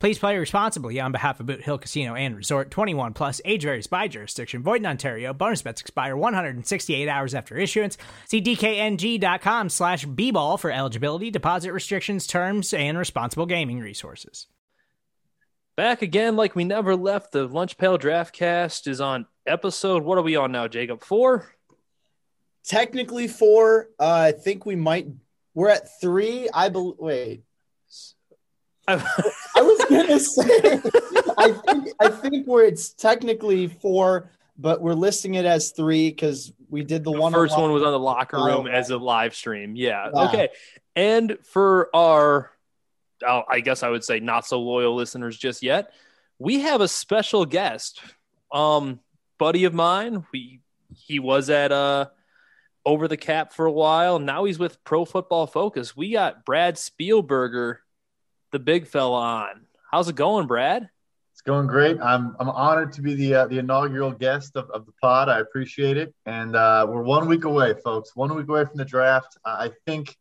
Please play responsibly on behalf of Boot Hill Casino and Resort 21 Plus, age varies by jurisdiction, void in Ontario. Bonus bets expire 168 hours after issuance. See DKNG.com slash B ball for eligibility, deposit restrictions, terms, and responsible gaming resources. Back again, like we never left. The Lunch Pail Draftcast is on episode. What are we on now, Jacob? Four? Technically four. Uh, I think we might. We're at three. I believe. Wait. I was gonna say, I think I think where it's technically four, but we're listing it as three because we did the, one. the one. First one was on the locker room oh, as a live stream. Yeah. yeah. Okay. And for our, oh, I guess I would say not so loyal listeners just yet, we have a special guest, um, buddy of mine. We he was at uh over the cap for a while. Now he's with Pro Football Focus. We got Brad Spielberger the big fella on. How's it going, Brad? It's going great. I'm I'm honored to be the uh, the inaugural guest of, of the pod. I appreciate it, and uh, we're one week away, folks. One week away from the draft. I think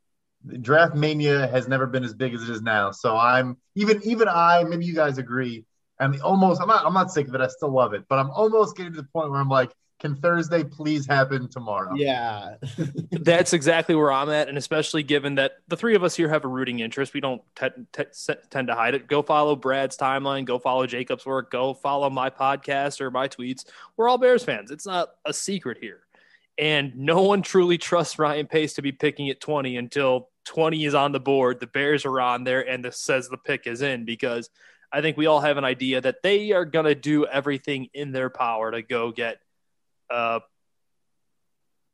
draft mania has never been as big as it is now. So I'm even even I maybe you guys agree. I'm almost I'm not I'm not sick of it. I still love it, but I'm almost getting to the point where I'm like, can Thursday please happen tomorrow? Yeah. That's exactly where I'm at. And especially given that the three of us here have a rooting interest, we don't t- t- tend to hide it. Go follow Brad's timeline, go follow Jacob's work, go follow my podcast or my tweets. We're all Bears fans. It's not a secret here. And no one truly trusts Ryan Pace to be picking at 20 until 20 is on the board. The Bears are on there and this says the pick is in because I think we all have an idea that they are going to do everything in their power to go get uh,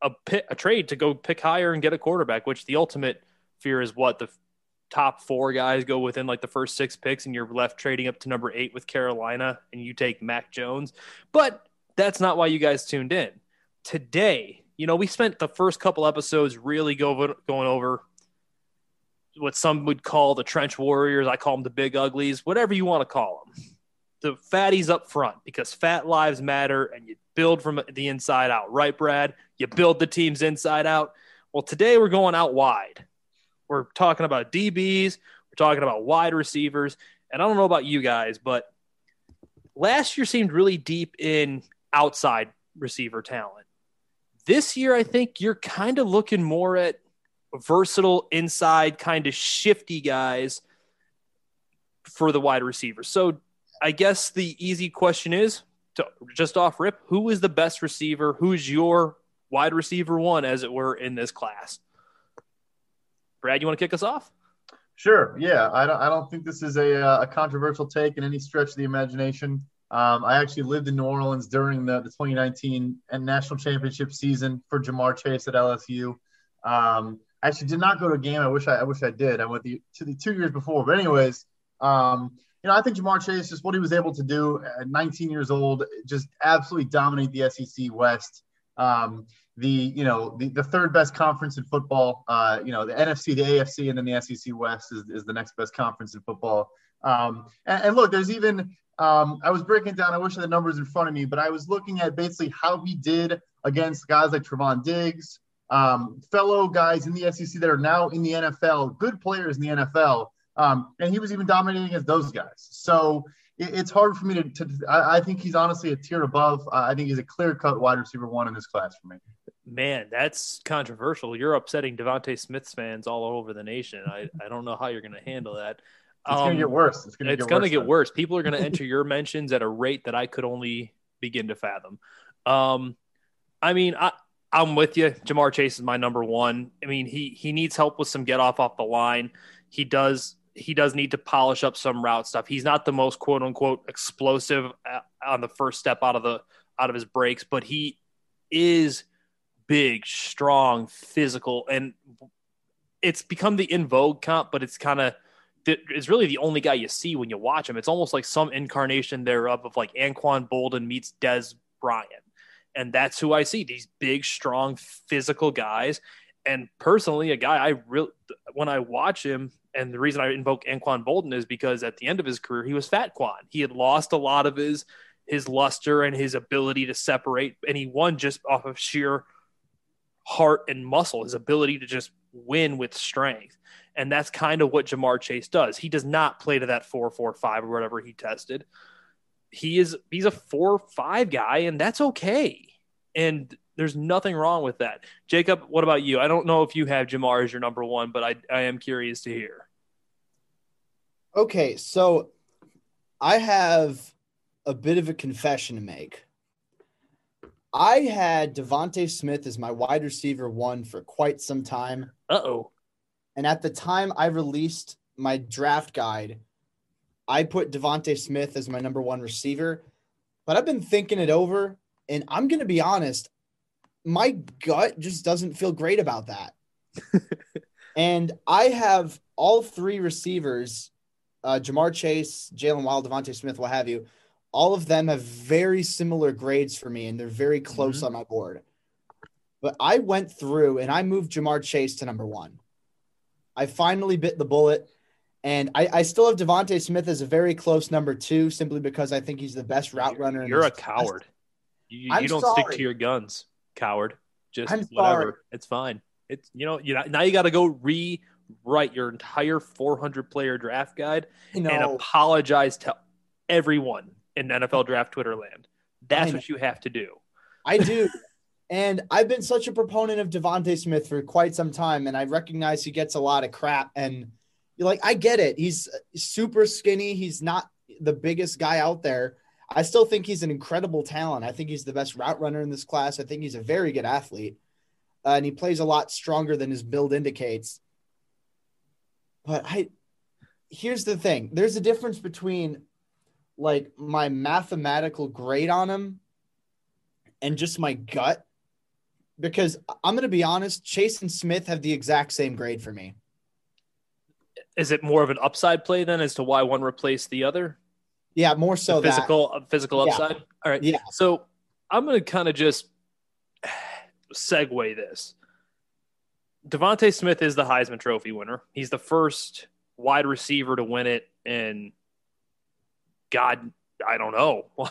a pit, a trade to go pick higher and get a quarterback. Which the ultimate fear is what the top four guys go within like the first six picks, and you're left trading up to number eight with Carolina, and you take Mac Jones. But that's not why you guys tuned in today. You know, we spent the first couple episodes really go, going over what some would call the trench warriors. I call them the big uglies, whatever you want to call them. The fatties up front because fat lives matter and you build from the inside out, right, Brad? You build the teams inside out. Well, today we're going out wide. We're talking about DBs, we're talking about wide receivers. And I don't know about you guys, but last year seemed really deep in outside receiver talent. This year, I think you're kind of looking more at versatile inside, kind of shifty guys for the wide receivers. So I guess the easy question is to just off rip, who is the best receiver? Who's your wide receiver one, as it were, in this class? Brad, you want to kick us off? Sure. Yeah, I don't. I don't think this is a, uh, a controversial take in any stretch of the imagination. Um, I actually lived in New Orleans during the, the 2019 national championship season for Ja'Marr Chase at LSU. Um, I actually did not go to a game. I wish I, I wish I did. I went the, to the two years before. But anyways, um, you know, I think Ja'Marr Chase, just what he was able to do at 19 years old, just absolutely dominate the SEC West. Um, the you know the, the third best conference in football. Uh, you know the NFC, the AFC, and then the SEC West is, is the next best conference in football. Um, and, and, look, there's even um, I was breaking down. I wish I had the numbers in front of me, but I was looking at basically how he did against guys like Trevon Diggs, um, fellow guys in the SEC that are now in the NFL, good players in the NFL. Um, and he was even dominating against those guys. So it, it's hard for me to, to I, I, think he's honestly a tier above. Uh, I think he's a clear cut wide receiver one in this class for me. Man, that's controversial. You're upsetting DeVonta Smith's fans all over the nation. I, I don't know how you're going to handle that. It's um, going to get worse. It's going to get, get, worse. People are going to enter your mentions at a rate that I could only begin to fathom. Um, I mean, I, I'm with you. Ja'Marr Chase is my number one. I mean, he he needs help with some get off off the line. He does he does need to polish up some route stuff. He's not the most quote unquote explosive uh, on the first step out of the out of his breaks, but he is big, strong, physical, and it's become the in vogue comp. But it's kind of it's really the only guy you see when you watch him. It's almost like some incarnation thereof of like Anquan Boldin meets Dez Bryant, and that's who I see. These big, strong, physical guys. And personally, a guy I really when I watch him, and the reason I invoke Anquan Boldin is because at the end of his career, he was Fat Quan. He had lost a lot of his his luster and his ability to separate, and he won just off of sheer heart and muscle, his ability to just win with strength. And that's kind of what Ja'Marr Chase does. He does not play to that four four five or whatever he tested. He is he's a four five guy, and that's okay. And there's nothing wrong with that. Jacob, what about you? I don't know if you have Ja'Marr as your number one, but I, I am curious to hear. Okay, so I have a bit of a confession to make. I had DeVonta Smith as my wide receiver one for quite some time. Uh oh. And at the time I released my draft guide, I put DeVonta Smith as my number one receiver. But I've been thinking it over, and I'm going to be honest, my gut just doesn't feel great about that. and I have all three receivers uh, Ja'Marr Chase, Jaylen Waddle, DeVonta Smith, what have you all of them have very similar grades for me and they're very close mm-hmm. on my board. But I went through and I moved Ja'Marr Chase to number one. I finally bit the bullet. And I, I still have DeVonta Smith as a very close number two, simply because I think he's the best route runner. You're a coward. You, you don't sorry. stick to your guns, coward. Just I'm whatever. Sorry. It's fine. It's you know you now you got to go rewrite your entire 400 player draft guide and apologize to everyone in NFL draft Twitter land. That's what you have to do. I do. and I've been such a proponent of DeVonta Smith for quite some time, and I recognize he gets a lot of crap. And you're like, I get it. He's super skinny. He's not the biggest guy out there. I still think he's an incredible talent. I think he's the best route runner in this class. I think he's a very good athlete. Uh, and he plays a lot stronger than his build indicates. But I here's the thing. There's a difference between like my mathematical grade on him and just my gut because I'm going to be honest, Chase and Smith have the exact same grade for me. Is it more of an upside play then as to why one replaced the other? Yeah, more so the physical that. physical uh, upside. Yeah. All right. Yeah. So I'm going to kind of just segue this. DeVonta Smith is the Heisman Trophy winner. He's the first wide receiver to win it and God, I don't know.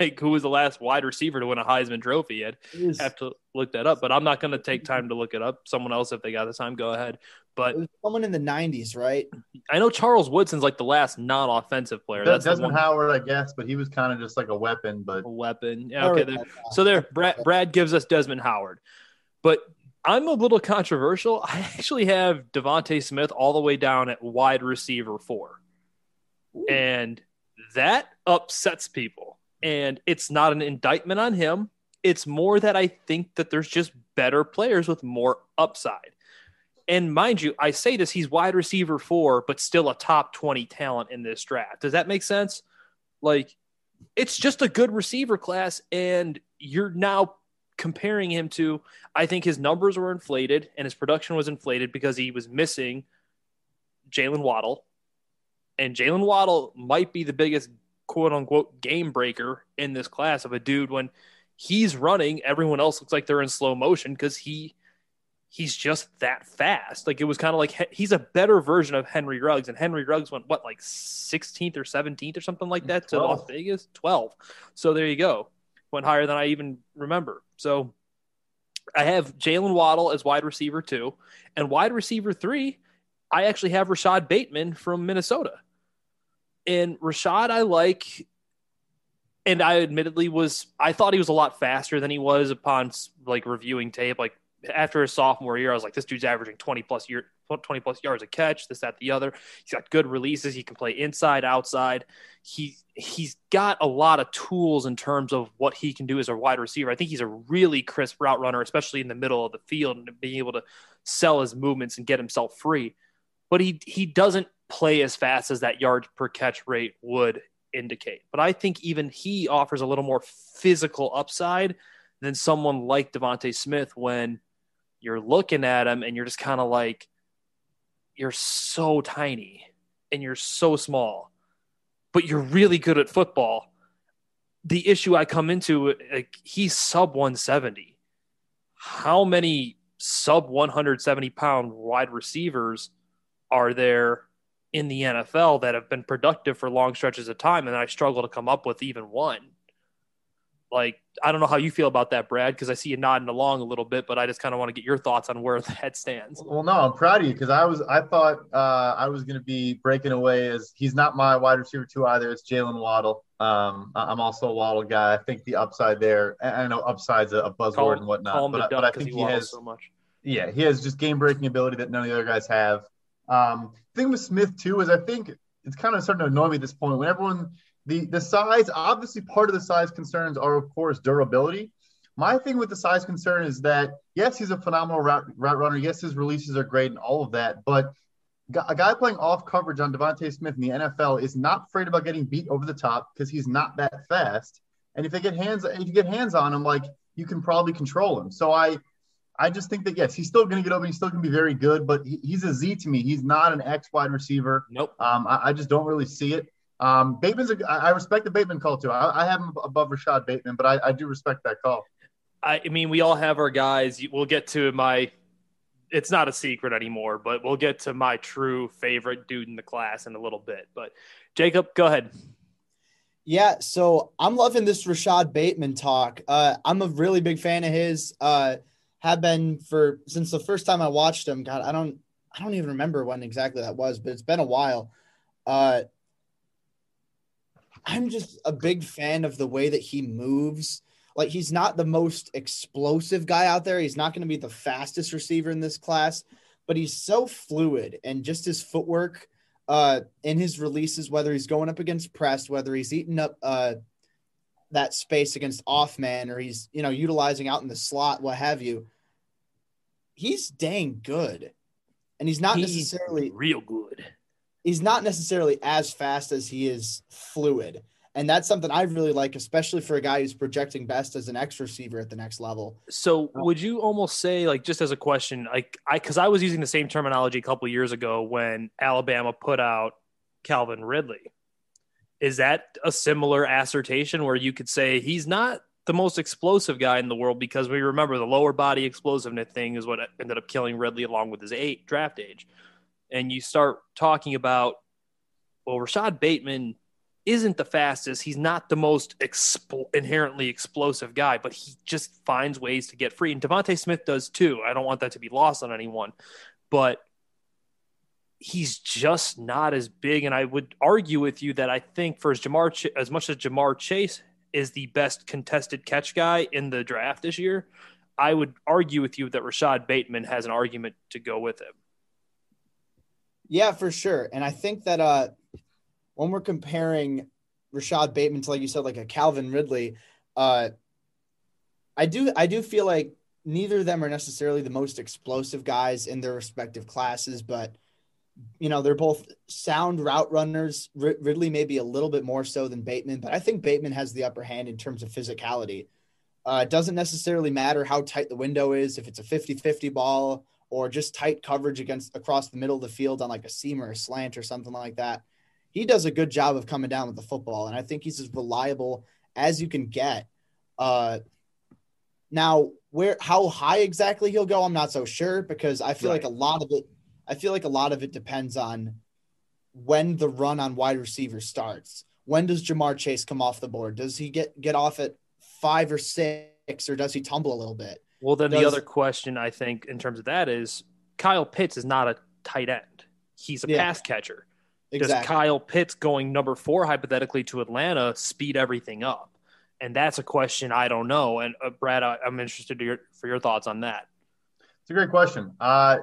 like who was the last wide receiver to win a Heisman Trophy? I'd have to look that up, but I'm not going to take time to look it up. Someone else, if they got the time, go ahead. But someone in the '90s, right? I know Charles Woodson's like the last non-offensive player. That's Desmond Howard, I guess, but he was kind of just like a weapon. But a weapon, yeah. Okay, there. so there, Brad, Brad gives us Desmond Howard, but I'm a little controversial. I actually have DeVonta Smith all the way down at wide receiver four, Ooh. and that upsets people. And it's not an indictment on him. It's more that I think that there's just better players with more upside. And mind you, I say this, he's wide receiver four, but still a top 20 talent in this draft. Does that make sense? Like, it's just a good receiver class. And you're now comparing him to, I think his numbers were inflated and his production was inflated because he was missing Jaylen Waddle and Jaylen Waddle might be the biggest quote unquote game breaker in this class of a dude when he's running, everyone else looks like they're in slow motion because he he's just that fast. Like it was kind of like he's a better version of Henry Ruggs, and Henry Ruggs went what like 16th or 17th or something like that 12. to Las Vegas. 12. So there you go. Went higher than I even remember. So I have Jaylen Waddle as wide receiver two, and wide receiver three. I actually have Rashod Bateman from Minnesota. And Rashod, I like, and I admittedly was, I thought he was a lot faster than he was upon like reviewing tape. Like after his sophomore year, I was like, this dude's averaging 20 plus year, 20 plus yards a catch, this, that, the other. He's got good releases. He can play inside, outside. He he's got a lot of tools in terms of what he can do as a wide receiver. I think he's a really crisp route runner, especially in the middle of the field and being able to sell his movements and get himself free. But he he doesn't play as fast as that yards per catch rate would indicate. But I think even he offers a little more physical upside than someone like DeVonta Smith when you're looking at him and you're just kind of like, you're so tiny and you're so small, but you're really good at football. The issue I come into, like, he's sub 170. How many sub 170 pound wide receivers are there in the NFL that have been productive for long stretches of time? And I struggle to come up with even one. Like, I don't know how you feel about that, Brad, because I see you nodding along a little bit, but I just kind of want to get your thoughts on where that stands. Well, no, I'm proud of you because I was I thought uh, I was going to be breaking away as he's not my wide receiver two either. It's Jaylen Waddle. Um, I'm also a Waddle guy. I think the upside there. I know upside's a, buzzword call, and whatnot, but, but, I think he, he has so much. Yeah, he has just game breaking ability that none of the other guys have. Um, thing with Smith too is I think it's kind of starting to annoy me at this point when everyone the the size, obviously, part of the size concerns are, of course, durability. My thing with the size concern is that yes, he's a phenomenal route, route runner. Yes, his releases are great and all of that, but a guy playing off coverage on DeVonta Smith in the NFL is not afraid about getting beat over the top because he's not that fast. And if they get hands, if you get hands on him, like you can probably control him. So I, I just think that yes, he's still going to get over. He's still going to be very good, but he, he's a Z to me. He's not an X wide receiver. Nope. Um, I, I just don't really see it. Um, Bateman's, a, I respect the Bateman call too. I, I have him above Rashod Bateman, but I, I do respect that call. I, I mean, we all have our guys. We'll get to my. It's not a secret anymore, but we'll get to my true favorite dude in the class in a little bit. But Jacob, go ahead. Yeah, so I'm loving this Rashod Bateman talk. Uh, I'm a really big fan of his. Uh, have been for since the first time I watched him. God, I don't, I don't even remember when exactly that was, but it's been a while. Uh, I'm just a big fan of the way that he moves. Like he's not the most explosive guy out there. He's not going to be the fastest receiver in this class, but he's so fluid and just his footwork uh in his releases whether he's going up against press, whether he's eating up uh that space against off man or he's, you know, utilizing out in the slot, what have you. He's dang good. And he's not he's necessarily real good he's not necessarily as fast as he is fluid. And that's something I really like, especially for a guy who's projecting best as an X receiver at the next level. So, would you almost say, like, just as a question, like, I, because I was using the same terminology a couple years ago when Alabama put out Calvin Ridley. Is that a similar assertion where you could say he's not the most explosive guy in the world because we remember the lower body explosiveness thing is what ended up killing Ridley along with his eight draft age and you start talking about, well, Rashod Bateman isn't the fastest. He's not the most expo- inherently explosive guy, but he just finds ways to get free. And DeVonta Smith does too. I don't want that to be lost on anyone, but he's just not as big. And I would argue with you that I think for as Ja'Marr, Ch- as much as Ja'Marr Chase is the best contested catch guy in the draft this year, I would argue with you that Rashod Bateman has an argument to go with him. Yeah, for sure. And I think that uh, when we're comparing Rashod Bateman to, like you said, like a Calvin Ridley, uh, I do I do feel like neither of them are necessarily the most explosive guys in their respective classes, but you know they're both sound route runners. Ridley maybe a little bit more so than Bateman, but I think Bateman has the upper hand in terms of physicality. Uh, it doesn't necessarily matter how tight the window is, if it's a 50 50 ball or just tight coverage against across the middle of the field on like a seam or a slant or something like that. He does a good job of coming down with the football, and I think he's as reliable as you can get. Uh, now, where how high exactly he'll go, I'm not so sure because I feel right. like a lot of it. I feel like a lot of it depends on when the run on wide receiver starts. When does Ja'Marr Chase come off the board? Does he get get off at five or six, or does he tumble a little bit? Well, then does, the other question I think in terms of that is Kyle Pitts is not a tight end. He's a yeah, pass catcher. Exactly. Does Kyle Pitts going number four hypothetically to Atlanta speed everything up? And that's a question I don't know. And uh, Brad, I, am interested your, for your thoughts on that. It's a great question. Uh,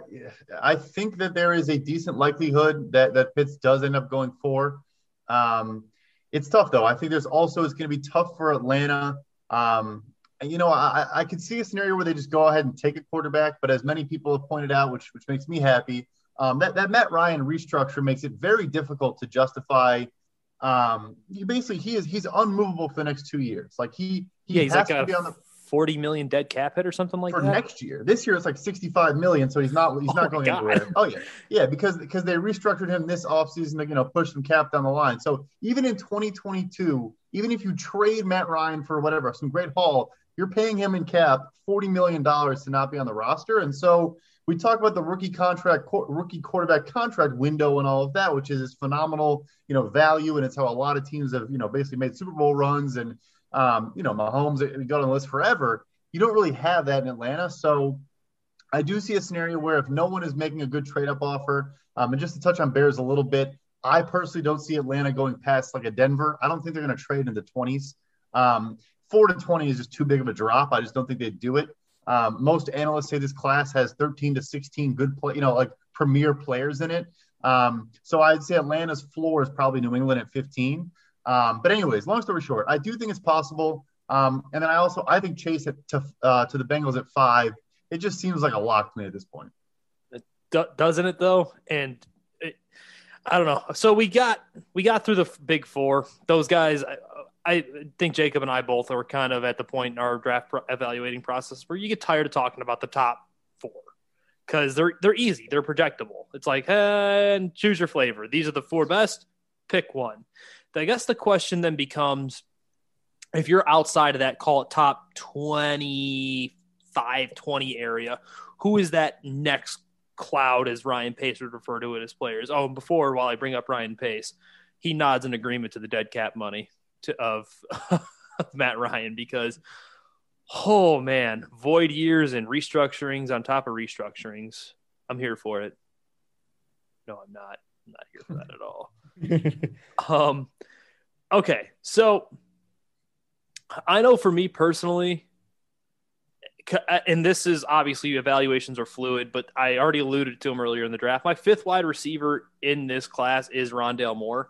I think that there is a decent likelihood that that Pitts does end up going four. Um, it's tough though. I think there's also it's going to be tough for Atlanta. Um, and, you know, I, I could see a scenario where they just go ahead and take a quarterback, but as many people have pointed out, which which makes me happy, um, that that Matt Ryan restructure makes it very difficult to justify. Um, basically he is he's unmovable for the next two years. Like he he yeah, he's has like to a be on the 40 million dead cap hit or something like that. for that. next year. This year it's like 65 million, so he's not he's Oh not going God. anywhere. Oh yeah, yeah, because because they restructured him this offseason to you know push some cap down the line. So even in 2022, even if you trade Matt Ryan for whatever some great haul, you're paying him in cap 40 million dollars to not be on the roster. And so we talk about the rookie contract, rookie quarterback contract window, and all of that, which is phenomenal you know value, and it's how a lot of teams have you know basically made Super Bowl runs and um, you know Mahomes got on the list forever you don't really have that in Atlanta. So I do see a scenario where if no one is making a good trade up offer, um, and just to touch on Bears a little bit, I personally don't see Atlanta going past like a Denver. I don't think they're going to trade in the 20s. Um, four to 20 is just too big of a drop. I just don't think they'd do it. Um, most analysts say this class has 13 to 16 good play, you know, like premier players in it. Um, so I'd say Atlanta's floor is probably New England at 15. Um, but anyways, long story short, I do think it's possible. Um, and then I also I think Chase to uh, to the Bengals at five. It just seems like a lock to me at this point. Do- doesn't it though? And it, I don't know. So we got we got through the big four. Those guys, I, think Jacob and I both are kind of at the point in our draft evaluating process where you get tired of talking about the top four because they're they're easy, they're projectable. It's like, and choose your flavor. These are the four best. Pick one. I guess the question then becomes if you're outside of that, call it top 25, 20 area, who is that next cloud, as Ryan Pace would refer to it as players? Oh, and before, while I bring up Ryan Pace, he nods in agreement to the dead cap money to, of, of Matt Ryan because, oh man, void years and restructurings on top of restructurings. I'm here for it. No, I'm not. I'm not here for that at all. Um, okay, so I know for me personally, uh, and this is obviously evaluations are fluid, but I already alluded to him earlier in the draft. My fifth wide receiver in this class is Rondell Moore,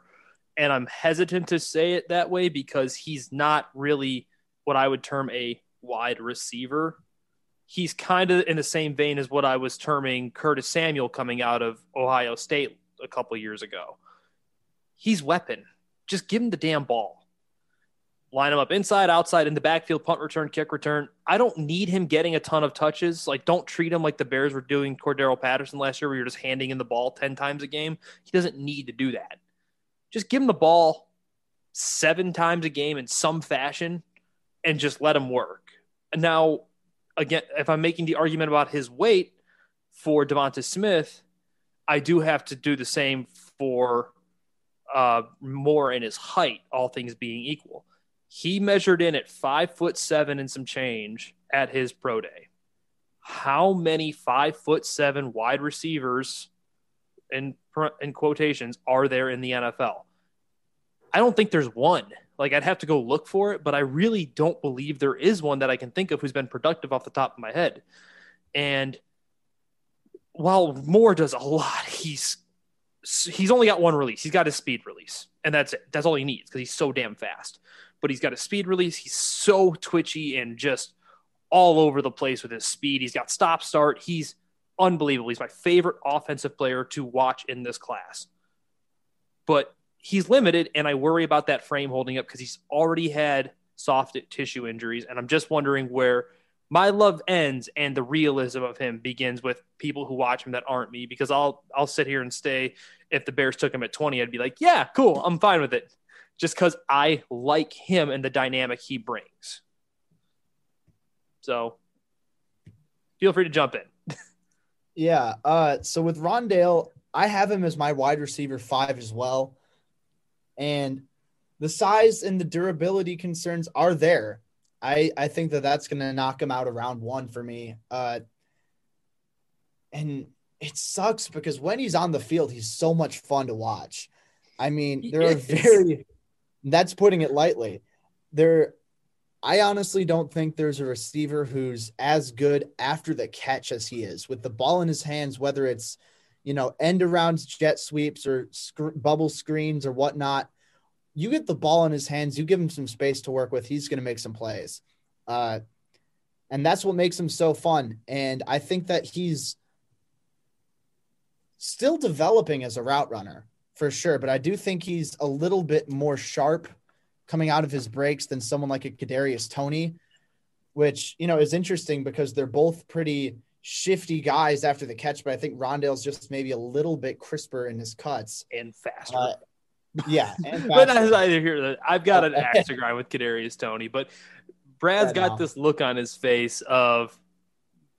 and I'm hesitant to say it that way because he's not really what I would term a wide receiver. He's kind of in the same vein as what I was terming Curtis Samuel coming out of Ohio State a couple years ago. He's weapon. Just give him the damn ball line him up inside, outside, in the backfield, punt return, kick return. I don't need him getting a ton of touches. Like, don't treat him like the Bears were doing Cordarrelle Patterson last year, where you're just handing in the ball 10 times a game. He doesn't need to do that. Just give him the ball seven times a game in some fashion and just let him work. Now, again, if I'm making the argument about his weight for Devonta Smith, I do have to do the same for uh, Moore in his height, all things being equal he measured in at five foot seven and some change at his pro day. How many five foot seven wide receivers in in quotations are there in the NFL? I don't think there's one. Like I'd have to go look for it, but I really don't believe there is one that I can think of who's been productive off the top of my head. And while Moore does a lot, he's he's only got one release. He's got his speed release, and that's it. That's all he needs because he's so damn fast but he's got a speed release. He's so twitchy and just all over the place with his speed. He's got stop start. He's unbelievable. He's my favorite offensive player to watch in this class. But he's limited, and I worry about that frame holding up because he's already had soft tissue injuries. And I'm just wondering where my love ends and the realism of him begins with people who watch him that aren't me. Because I'll I'll sit here and stay. If the Bears took him at 20, I'd be like, yeah, cool, I'm fine with it just because I like him and the dynamic he brings. So feel free to jump in. Yeah. Uh, so with Rondale, I have him as my wide receiver five as well. And the size and the durability concerns are there. I, I think that that's going to knock him out around one for me. Uh, and it sucks because when he's on the field, he's so much fun to watch. I mean, there are very, that's putting it lightly. There, I honestly don't think there's a receiver who's as good after the catch as he is with the ball in his hands, whether it's, you know, end around jet sweeps or sc- bubble screens or whatnot. You get the ball in his hands, you give him some space to work with, he's going to make some plays. Uh, and that's what makes him so fun. And I think that he's still developing as a route runner for sure, but I do think he's a little bit more sharp coming out of his breaks than someone like a Kadarius Toney, which you know is interesting because they're both pretty shifty guys after the catch, but I think Rondale's just maybe a little bit crisper in his cuts and faster. Uh, yeah, and but that's either here. I've got an axe to grind with Kadarius Toney, but Brad's got this look on his face of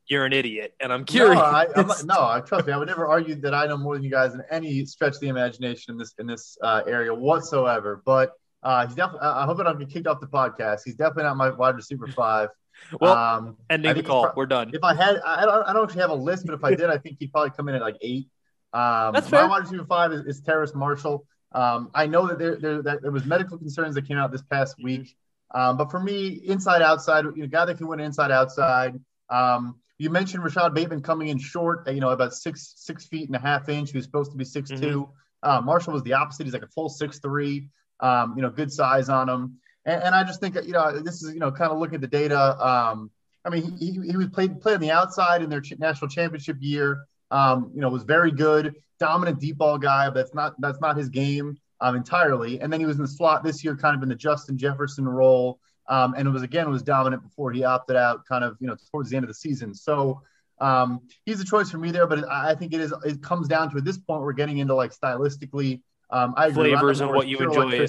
you're an idiot, and I'm curious. No, I, I'm, no, I trust me. I would never argue that I know more than you guys in any stretch of the imagination in this in this uh, area whatsoever. But uh, he's definitely. I hope I don't get kicked off the podcast. He's definitely not my wide receiver five. well, um, ending the call. Pro- We're done. If I had, I don't, I don't actually have a list, but if I did, I think he'd probably come in at like eight. Um, That's fair. My wide receiver five is, is Terrace Marshall. Um, I know that there, there that there was medical concerns that came out this past week, um, but for me, inside outside, you know, guy that can win inside outside. Um, you mentioned Rashod Bateman coming in short, you know, about six six feet and a half inch. He was supposed to be 6 Mm-hmm. Uh, Marshall was the opposite. He's like a full six three. Um, you know, good size on him. And, and, I just think you know this is you know kind of looking at the data. Um, I mean, he, he was played played on the outside in their ch- national championship year. Um, you know, was very good, dominant deep ball guy. But that's not that's not his game um, entirely. And then he was in the slot this year, kind of in the Justin Jefferson role. Um, and it was again was dominant before he opted out, kind of you know towards the end of the season. So um, he's a choice for me there, but I think it is it comes down to at this point we're getting into like stylistically. Um, I flavors and what you enjoy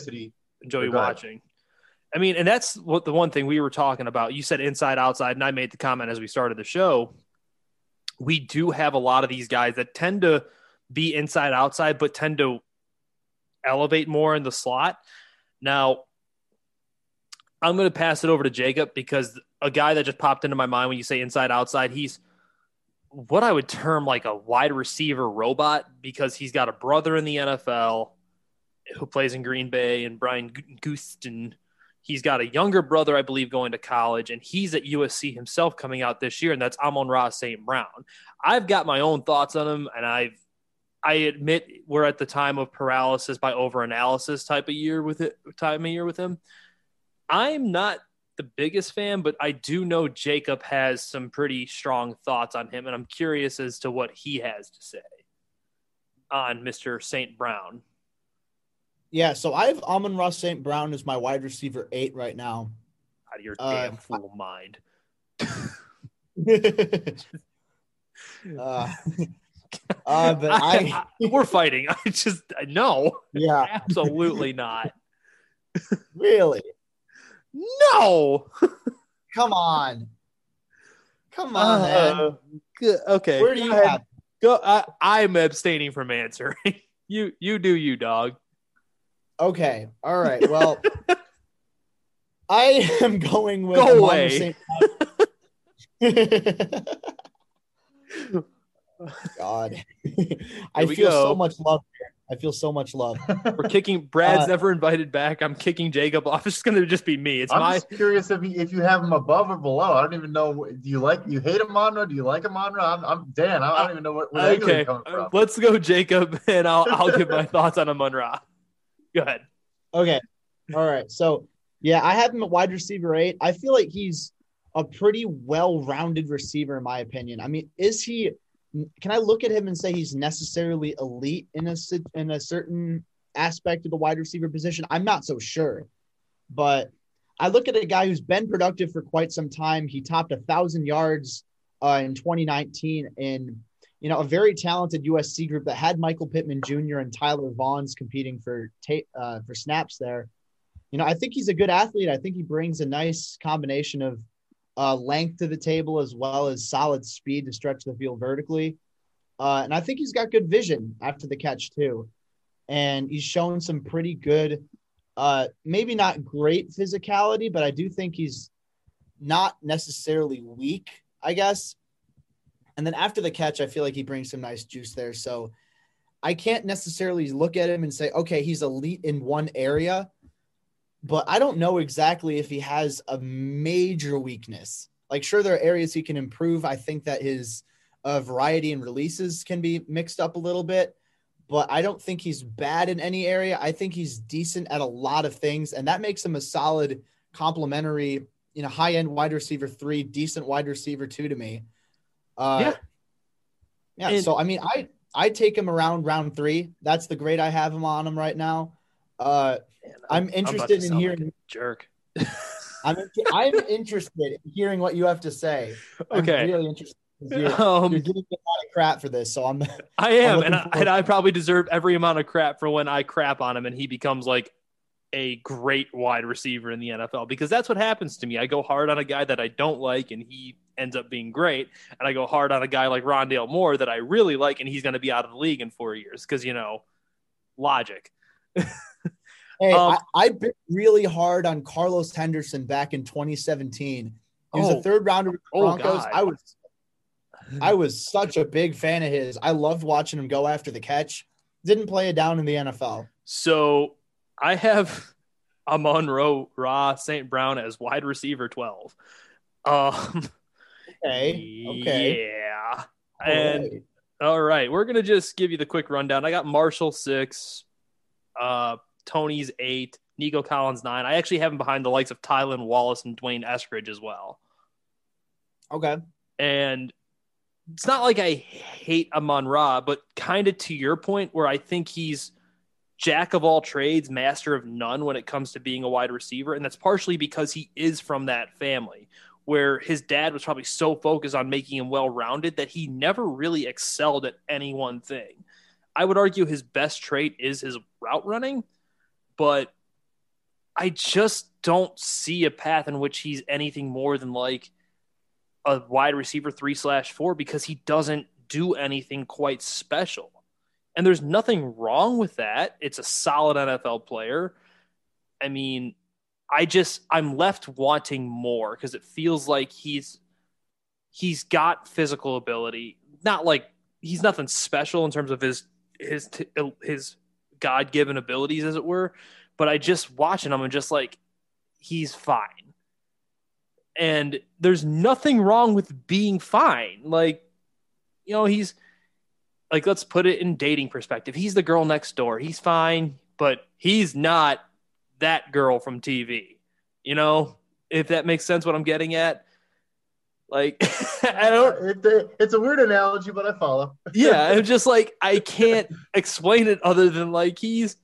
enjoy watching. I mean, and that's what the one thing we were talking about. You said inside outside, and I made the comment as we started the show. We do have a lot of these guys that tend to be inside outside, but tend to elevate more in the slot. Now, I'm going to pass it over to Jacob because a guy that just popped into my mind when you say inside outside, he's what I would term like a wide receiver robot because he's got a brother in the NFL who plays in Green Bay and Brian Goostin. He's got a younger brother, I believe, going to college, and he's at USC himself coming out this year, and that's Amon-Ra St. Brown. I've got my own thoughts on him, and I've I admit we're at the time of paralysis by overanalysis type of year with it time of year with him. I'm not the biggest fan, but I do know Jacob has some pretty strong thoughts on him, and I'm curious as to what he has to say on Mr. St. Brown. Yeah, so I have Amon-Ra St. Brown as my wide receiver eight right now. Out of your uh, damn fool I- mind. uh, uh, but I, I, we're fighting. I just no. Yeah, absolutely not. really? No. Come on. Come on, uh, good. Okay. Where do you have? Go. I, I'm abstaining from answering. you you do you, dog. Okay. All right. Well, I am going with go away. God, I feel go. so much love here. I feel so much love. We're kicking. Brad's uh, never invited back. I'm kicking Jacob off. It's going to just be me. It's I'm my. Just curious if you, if you have him above or below. I don't even know. Do you like you hate him on? Do you like him on? I'm, I'm Dan. I don't even know what. where okay, uh, let's go, Jacob, and I'll I'll give my thoughts on Amon Ra. Go ahead. Okay. All right. So yeah, I have him at wide receiver eight. I feel like he's a pretty well-rounded receiver, in my opinion. I mean, is he? can I look at him and say he's necessarily elite in a in a certain aspect of the wide receiver position? I'm not so sure, but I look at a guy who's been productive for quite some time. He topped a thousand yards uh, in 2019 in you know a very talented USC group that had Michael Pittman Jr. and Tyler Vaughns competing for ta- uh, for snaps there. You know, I think he's a good athlete. I think he brings a nice combination of uh, length to the table as well as solid speed to stretch the field vertically. Uh, and I think he's got good vision after the catch too. And he's shown some pretty good, uh, maybe not great physicality, but I do think he's not necessarily weak, I guess. And then after the catch, I feel like he brings some nice juice there. So I can't necessarily look at him and say, okay, he's elite in one area, but I don't know exactly if he has a major weakness. Like, sure, there are areas he can improve. I think that his uh, variety and releases can be mixed up a little bit, but I don't think he's bad in any area. I think he's decent at a lot of things, and that makes him a solid complementary, you know, high end wide receiver three, decent wide receiver two to me. Uh, Yeah. Yeah. And- so I mean, I I take him around round three. That's the grade I have him on him right now. Uh, Man, I'm about to interested in sound like hearing. a jerk. I'm I'm interested in hearing what you have to say. I'm Okay. really interested. 'cause You're, Um, you're giving me a lot of crap for this, so I'm. I am, looking and I, and I probably deserve every amount of crap for when I crap on him and he becomes like a great wide receiver in the NFL because that's what happens to me. I go hard on a guy that I don't like and he ends up being great, and I go hard on a guy like Rondale Moore that I really like and he's going to be out of the league in four years because you know logic. Hey, Um, I, I bit really hard on Carlos Henderson back in 2017. He was Oh. a third rounder with the Oh, Broncos. God. I was I was such a big fan of his. I loved watching him go after the catch. Didn't play it down in the NFL. So I have Amon Ra Ra St. Brown as wide receiver twelve. Um, Okay. Okay. yeah, All and. right. All right, we're gonna just give you the quick rundown. I got Marshall six, uh, Toney's eight, Nico Collins nine. I actually have him behind the likes of Tylan Wallace and D'Wayne Eskridge as well. Okay. And it's not like I hate Amon Ra, but kind of to your point, where I think he's jack of all trades, master of none when it comes to being a wide receiver, and that's partially because he is from that family where his dad was probably so focused on making him well rounded that he never really excelled at any one thing. I would argue his best trait is his route running, but I just don't see a path in which he's anything more than like a wide receiver three slash four because he doesn't do anything quite special. And there's nothing wrong with that. It's a solid NFL player. I mean, I just I'm left wanting more because it feels like he's he's got physical ability. Not like he's nothing special in terms of his his his God given abilities, as it were. But I just watching him and just like he's fine, and there's nothing wrong with being fine. Like you know he's like let's put it in dating perspective. He's the girl next door. He's fine, but he's not that girl from TV. You know, if that makes sense what I'm getting at. Like I don't It, it's a weird analogy, but I follow. yeah, I'm just like I can't explain it other than like he's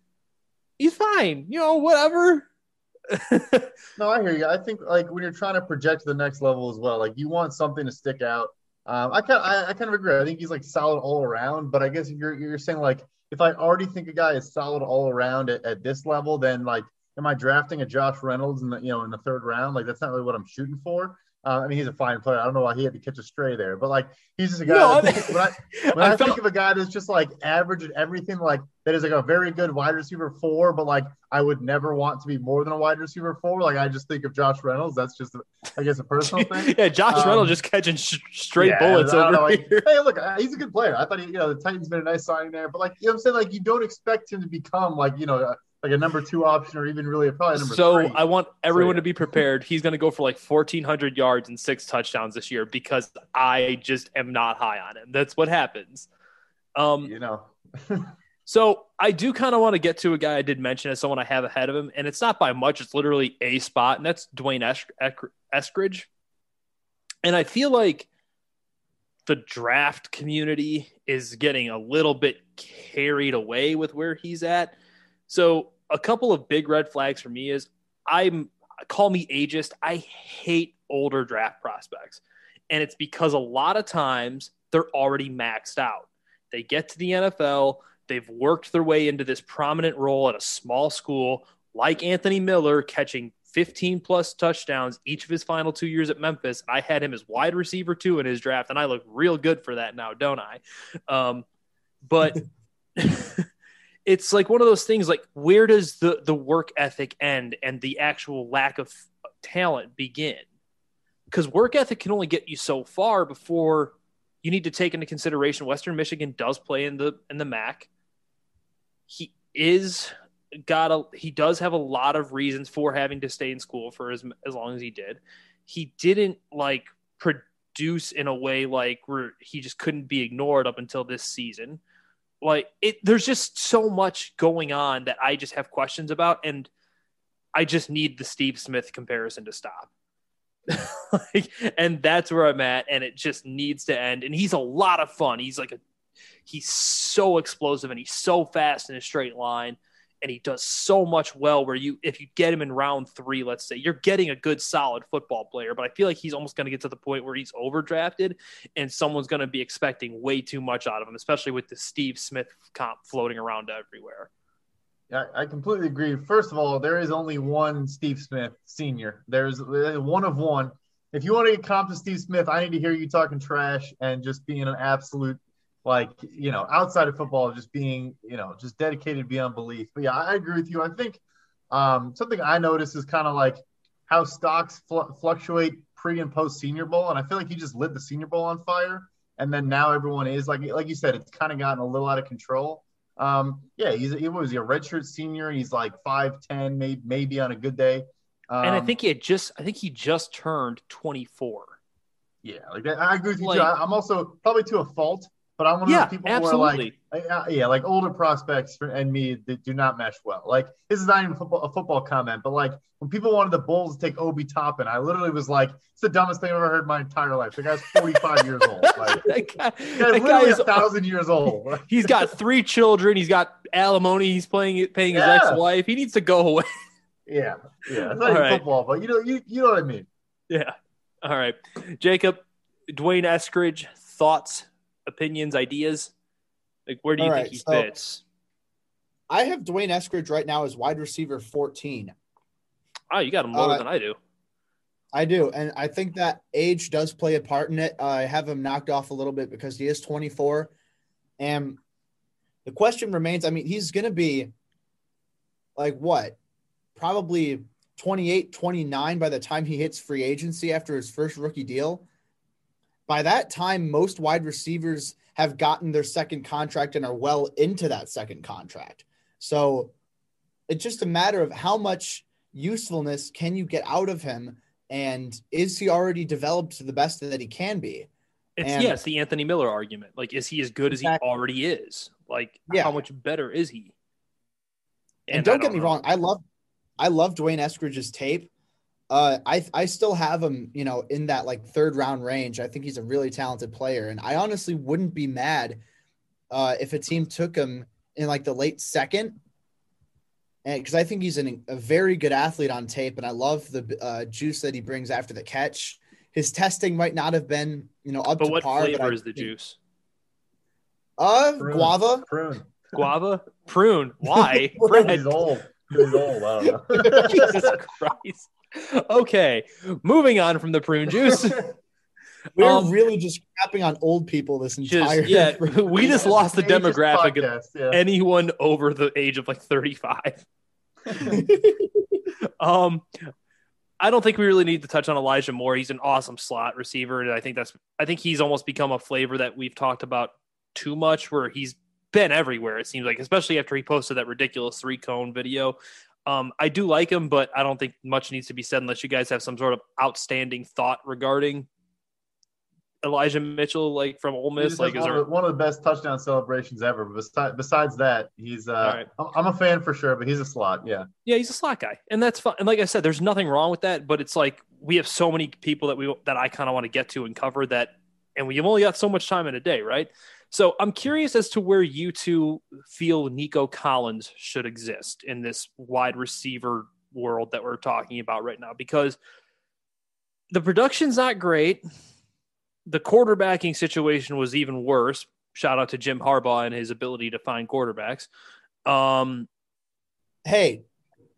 he's fine, you know, whatever. No, I hear you. I think like when you're trying to project to the next level as well, like you want something to stick out. Um, I kind I, I kind of agree. I think he's like solid all around, but I guess if you're you're saying like if I already think a guy is solid all around at, at this level, then like am I drafting a Josh Reynolds in the you know in the third round? Like that's not really what I'm shooting for. Uh, I mean, he's a fine player. I don't know why he had to catch a stray there, but like he's just a guy. No, that- when I, when I, I felt think of a guy that's just like average at everything, like that is like a very good wide receiver four, but like I would never want to be more than a wide receiver four. Like I just think of Josh Reynolds. That's just, I guess, a personal thing. yeah, Josh Um, Reynolds just catching sh- straight Yeah, bullets over know, like, here. hey, look, uh, he's a good player. I thought he, you know, the Titans been a nice signing there, but like, you know, what I'm saying, like, you don't expect him to become like, you know, a, like a number two option or even really a probably number So three. I want everyone yeah. to be prepared. He's going to go for like 1,400 yards and six touchdowns this year because I just am not high on him. That's what happens. Um, you know, So I do kind of want to get to a guy I did mention as someone I have ahead of him, and it's not by much. It's literally a spot, and that's D'Wayne Esk- Esk- Eskridge. And I feel like the draft community is getting a little bit carried away with where he's at. So a couple of big red flags for me is I'm call me ageist. I hate older draft prospects. And it's because a lot of times they're already maxed out. They get to the NFL, they've worked their way into this prominent role at a small school, like Anthony Miller catching 15 plus touchdowns each of his final two years at Memphis. I had him as wide receiver two in his draft, and I look real good for that now, don't I? Um, but it's like one of those things like where does the the work ethic end and the actual lack of talent begin because work ethic can only get you so far before you need to take into consideration western michigan does play in the in the mac he is got a he does have a lot of reasons for having to stay in school for as as long as he did. He didn't like produce in a way like where he just couldn't be ignored up until this season. Like it there's just so much going on that I just have questions about and I just need the Steve Smith comparison to stop. like, and that's where I'm at, and it just needs to end. And he's a lot of fun. He's like a he's so explosive and he's so fast in a straight line and he does so much well where you if you get him in round three let's say you're getting a good solid football player but i feel like he's almost going to get to the point where he's overdrafted and someone's going to be expecting way too much out of him especially with the steve smith comp floating around everywhere yeah, I completely agree. First of all, there is only one Steve Smith senior. There's one of one. If you want to get comp to Steve Smith, I need to hear you talking trash and just being an absolute like you know outside of football just being you know just dedicated beyond belief. But yeah i agree with you. I think um, something i notice is kind of like how stocks fl- fluctuate pre and post senior bowl and i feel like he just lit the senior bowl on fire and then now everyone is like like you said it's kind of gotten a little out of control. Um, yeah he's he was a redshirt senior he's like 5'10 maybe maybe on a good day. Um, and i think he had just i think he just turned 24 yeah like i agree with you like, i'm also probably to a fault but I'm one of yeah, those people absolutely. who are like, yeah, like older prospects for, and me that do not mesh well. Like this is not even football, a football comment, but like when people wanted the Bulls to take Obi Toppin, I literally was like, it's the dumbest thing I've ever heard in my entire life. The guy's 45 years old. Like, that guy, guy's that literally a thousand years old. he's got three children. He's got alimony. He's playing paying his yeah. ex-wife. He needs to go away. yeah, yeah. It's not even right. football, but you know, you you know what I mean. Yeah. All right, Jacob, D'Wayne Eskridge, thoughts opinions, ideas? Like, where do you think he so fits? I have D'Wayne Eskridge right now as wide receiver 14. Oh, you got him lower uh, than I do. I do. And I think that age does play a part in it. Uh, I have him knocked off a little bit because he is 24. And the question remains I mean, he's going to be like what? Probably 28, 29 by the time he hits free agency after his first rookie deal by that time, most wide receivers have gotten their second contract and are well into that second contract. So it's just a matter of how much usefulness can you get out of him and is he already developed to the best that he can be? It's and, yes, the Anthony Miller argument. Like, is he as good exactly. as he already is? Like, yeah. how much better is he? And, and don't, don't, get me know. wrong, I love I love D'Wayne Eskridge's tape. Uh, I I still have him, you know, in that like third round range. I think he's a really talented player, and I honestly wouldn't be mad uh, if a team took him in like the late second, and because I think he's an, a very good athlete on tape, and I love the uh, juice that he brings after the catch. His testing might not have been, you know, up but to what par. What flavor is the juice? Uh, prune. guava. Prune. Guava. Prune. Why? He's old. He's old. I don't know. Jesus Christ okay, moving on from the prune juice. We're um, really just crapping on old people this entire. Just, yeah, we just lost the demographic podcast, of anyone over the age of like thirty-five. um, I don't think we really need to touch on Elijah Moore. He's an awesome slot receiver, and I think that's I think he's almost become a flavor that we've talked about too much, where he's been everywhere. It seems like, especially after he posted that ridiculous three cone video. Um, I do like him, but I don't think much needs to be said unless you guys have some sort of outstanding thought regarding Elijah Mitchell, like from Ole Miss. Like, one, there... of the, one, of the, besides touchdown celebrations ever. But besides, besides that, he's uh, right. I'm a fan for sure, but he's a slot. Yeah, yeah, he's a slot guy, and that's fine. And like I said, there's nothing wrong with that. But it's like we have so many people that we that I kind of want to get to and cover that, and we've only got so much time in a day, right? So I'm curious as to where you two feel Nico Collins should exist in this wide receiver world that we're talking about right now, because the production's not great. The quarterbacking situation was even worse. Shout out to Jim Harbaugh and his ability to find quarterbacks. Um, hey,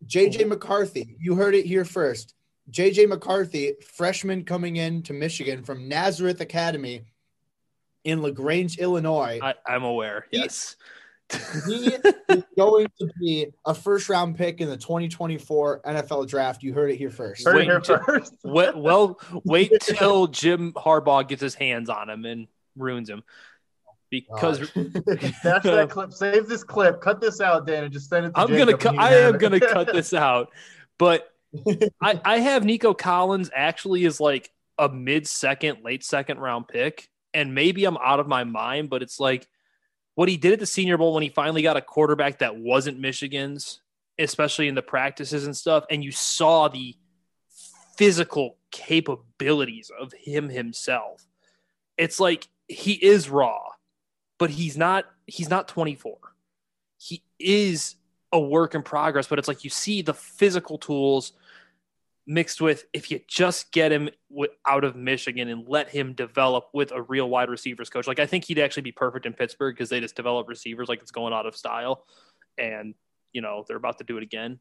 JJ McCarthy, you heard it here first. JJ McCarthy, freshman coming in to Michigan from Nazareth Academy, in LaGrange, Illinois. I, am aware. Yes. He, is going to be a first round pick in the 2024 NFL draft. You heard it here first. Heard wait, it here first. wait, well, wait till Jim Harbaugh gets his hands on him and ruins him. because That's that clip. Save this clip. Cut this out, Dan, and just send it. to I'm Jacob gonna and cut. I am it. gonna cut this out, but I, I have Nico Collins actually is like a mid second, late second round pick, and maybe I'm out of my mind, but it's like what he did at the Senior Bowl when he finally got a quarterback that wasn't Michigan's, especially in the practices and stuff, and you saw the physical capabilities of him himself. It's like he is raw, but he's not he's not 24. He is a work in progress, but it's like you see the physical tools mixed with if you just get him out of Michigan and let him develop with a real wide receivers coach. Like I think he'd actually be perfect in Pittsburgh because they just develop receivers like it's going out of style, and you know they're about to do it again.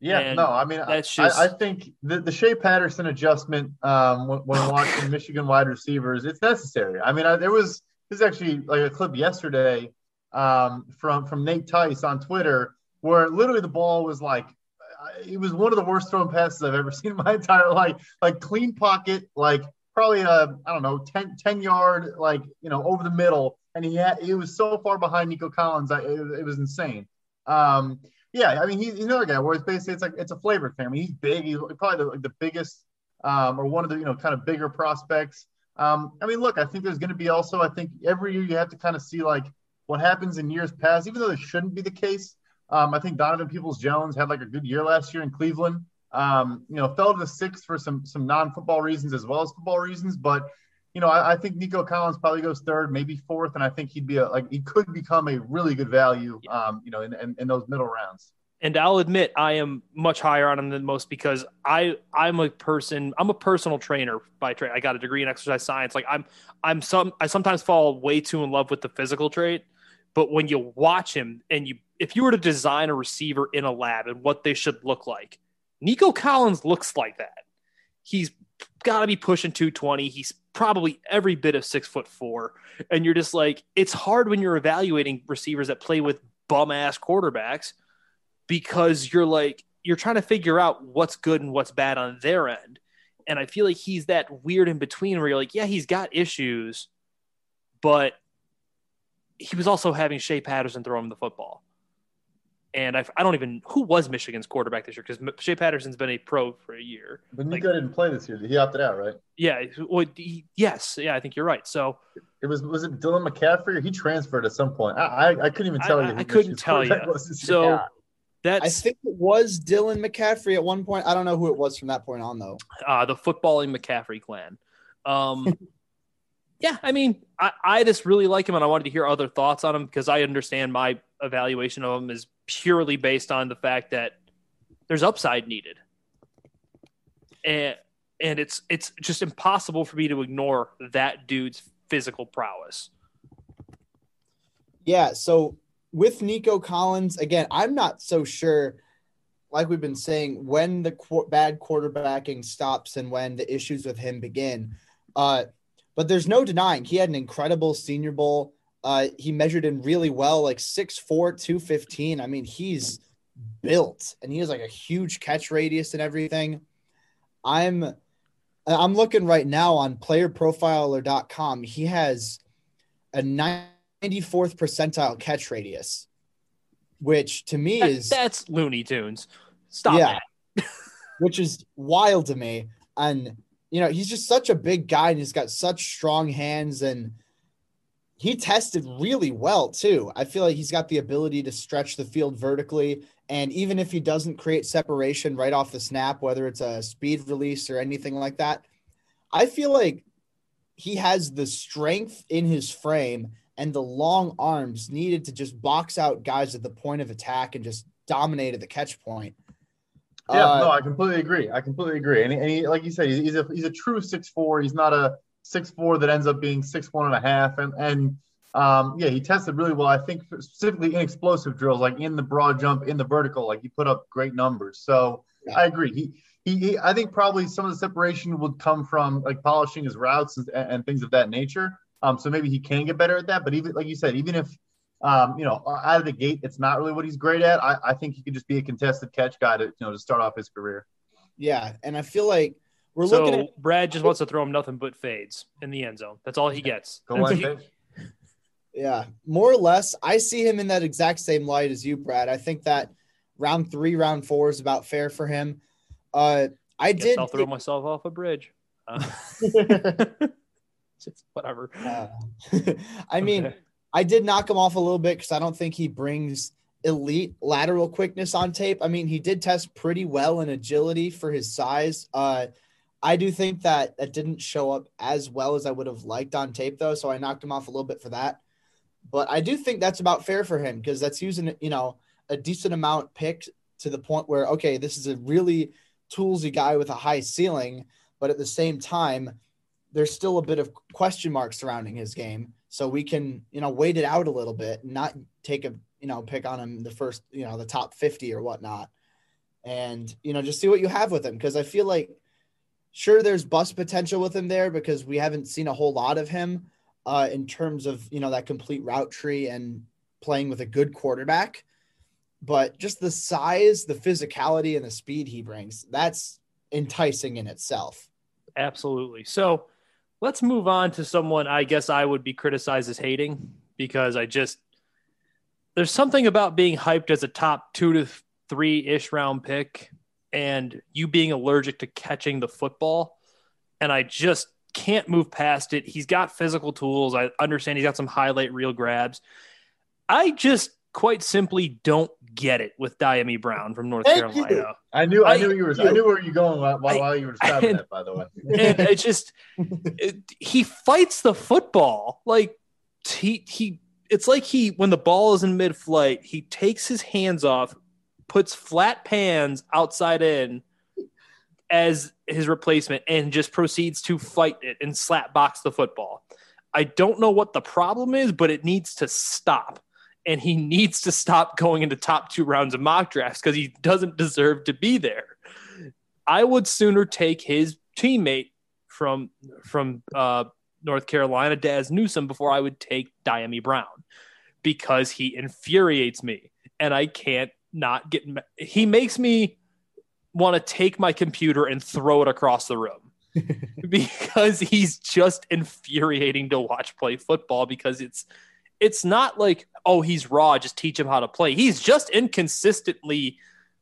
Yeah, And no, I mean, I- that's just- I, I think the, the Shea Patterson adjustment um, when, when watching Michigan wide receivers, it's necessary. I mean, I, there was this is actually like a clip yesterday um, from from Nate Tice on Twitter where literally the ball was like it was one of the worst thrown passes I've ever seen in my entire life. Like clean pocket, like probably a I don't know 10, 10 yard like you know over the middle, and he had he was so far behind Nico Collins, I, it, it was insane. Um, yeah, I mean he's, another guy where it's basically it's like it's a flavor thing. I mean he's big. He's probably the, like the biggest um, or one of the you know kind of bigger prospects. Um, I mean, look, I think there's going to be also. I think every year you have to kind of see like what happens in years past, even though this shouldn't be the case. Um, I think Donovan Peoples Jones had like a good year last year in Cleveland. Um, you know, fell to the sixth for some some non-football reasons as well as football reasons, but you know, I, I, think Nico Collins probably goes third, maybe fourth, and I think he'd be a, like he could become a really good value, um, you know, in, in, in, those middle rounds. And I'll admit I am much higher on him than most because I I'm a person I'm a personal trainer by trade. I got a degree in exercise science. Like I'm I'm some I sometimes fall way too in love with the physical trait, but when you watch him and you if you were to design a receiver in a lab and what they should look like, Nico Collins looks like that. He's got to be pushing 220. He's probably every bit of six foot four. And you're just like, it's hard when you're evaluating receivers that play with bum ass quarterbacks because you're like, you're trying to figure out what's good and what's bad on their end. And I feel like he's that weird in between where you're like, yeah, he's got issues, but he was also having Shea Patterson throw him the football. And I, I don't even who was Michigan's quarterback this year because Shea Patterson's been a pro for a year. But Nico like, didn't play this year. He opted out, right? Yeah. Well, he, yes. Yeah, I think you're right. So it was was it Dylan McCaffrey or he transferred at some point? I I, I couldn't even tell I, you. I couldn't tell you. So yeah. that's I think it was Dylan McCaffrey at one point. I don't know who it was from that point on though. Uh, the footballing McCaffrey clan. Um, yeah, I mean, I, I just really like him, and I wanted to hear other thoughts on him because I understand my evaluation of him is purely based on the fact that there's upside needed, and and it's it's just impossible for me to ignore that dude's physical prowess. Yeah, so with Nico Collins, again, I'm not so sure. Like we've been saying, when the qu- bad quarterbacking stops and when the issues with him begin, uh, but there's no denying he had an incredible Senior Bowl. Uh, he measured in really well, like 6'4, 215. I mean, he's built and he has like a huge catch radius and everything. I'm I'm looking right now on playerprofiler.com. He has a 94th percentile catch radius, which to me is that's Looney Tunes. Stop yeah, which is wild to me. And you know, he's just such a big guy and he's got such strong hands and he tested really well too. I feel like he's got the ability to stretch the field vertically. And even if he doesn't create separation right off the snap, whether it's a speed release or anything like that, I feel like he has the strength in his frame and the long arms needed to just box out guys at the point of attack and just dominate at the catch point. Yeah, uh, no, I completely agree. I completely agree. And, and he, like you said, he's a he's a true six four. He's not a six four that ends up being six one and a half. And and um, yeah, he tested really well. I think specifically in explosive drills, like in the broad jump, in the vertical, like he put up great numbers. So yeah. I agree. He, he, he I think probably some of the separation would come from like polishing his routes and, and things of that nature. Um, so maybe he can get better at that. But even like you said, even if um, you know, out of the gate, it's not really what he's great at. I, I think he could just be a contested catch guy to, you know, to start off his career. Yeah. And I feel like We're so looking at Brad just wants to throw him nothing but fades in the end zone. That's all he gets. Go on, Yeah, more or less. I see him in that exact same light as you, Brad. I think that round three, round four is about fair for him. Uh, I Guess did. I'll throw myself off a bridge. Uh, just whatever. uh, I mean, Okay. I did knock him off a little bit because I don't think he brings elite lateral quickness on tape. I mean, he did test pretty well in agility for his size. Uh, I do think that that didn't show up as well as I would have liked on tape, though. So I knocked him off a little bit for that. But I do think that's about fair for him because that's using, you know, a decent amount picked to the point where, okay, this is a really toolsy guy with a high ceiling. But at the same time, there's still a bit of question marks surrounding his game. So we can, you know, wait it out a little bit, not take a, you know, pick on him the first, you know, the top 50 or whatnot. And, you know, just see what you have with him. Cause I feel like sure there's bust potential with him there because we haven't seen a whole lot of him uh, in terms of, you know, that complete route tree and playing with a good quarterback. But just the size, the physicality, and the speed he brings, that's enticing in itself. Absolutely. So let's move on to someone I guess I would be criticized as hating because I just there's something about being hyped as a top two to three ish round pick and you being allergic to catching the football. And I just can't move past it. He's got physical tools. I understand he's got some highlight reel grabs. I just quite simply don't get it with Dyami Brown from North Thank you. Carolina. I knew, I, I- knew you were, I knew where you going while, while, I- while you were describing and- that. By the way, and it just it, he fights the football like he he it's like he when the ball is in mid-flight he takes his hands off puts flat pans outside in as his replacement and just proceeds to fight it and slap box the football. I don't know what the problem is but it needs to stop. And he needs to stop going into top two rounds of mock drafts because he doesn't deserve to be there. I would sooner take his teammate from from uh, North Carolina, Dazz Newsome, before I would take Dyami Brown because he infuriates me and I can't not get. He makes me want to take my computer and throw it across the room because he's just infuriating to watch play football because it's it's not like oh he's raw just teach him how to play he's just inconsistently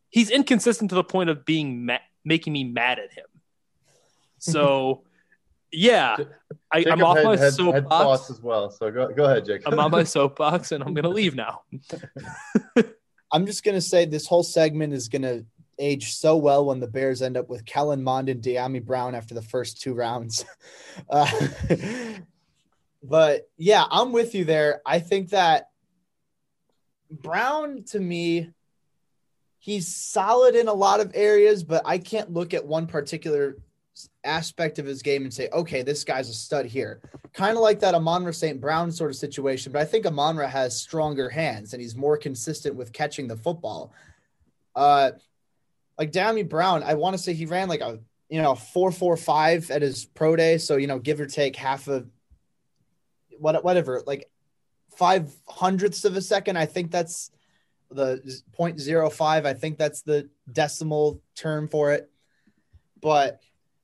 he's inconsistent to the point of being ma- making me mad at him so yeah I, i'm off had, my had, soapbox as well. So go, go ahead, Jake. i'm on my soapbox and i'm gonna leave now I'm just gonna say this whole segment is gonna age so well when the Bears end up with Kellen Mond and Dyami Brown after the first two rounds. Uh, but yeah, I'm with you there. I think that Brown to me, he's solid in a lot of areas, but I can't look at one particular aspect of his game and say, okay, this guy's a stud here. Kind of like that Amon-Ra St. Brown sort of situation, but I think Amon-Ra has stronger hands and he's more consistent with catching the football. Uh, like Dyami Brown, I want to say he ran like a you know four four five at his pro day, so you know give or take half of what whatever like five hundredths of a second. I think that's the 0.05. I think that's the decimal term for it. But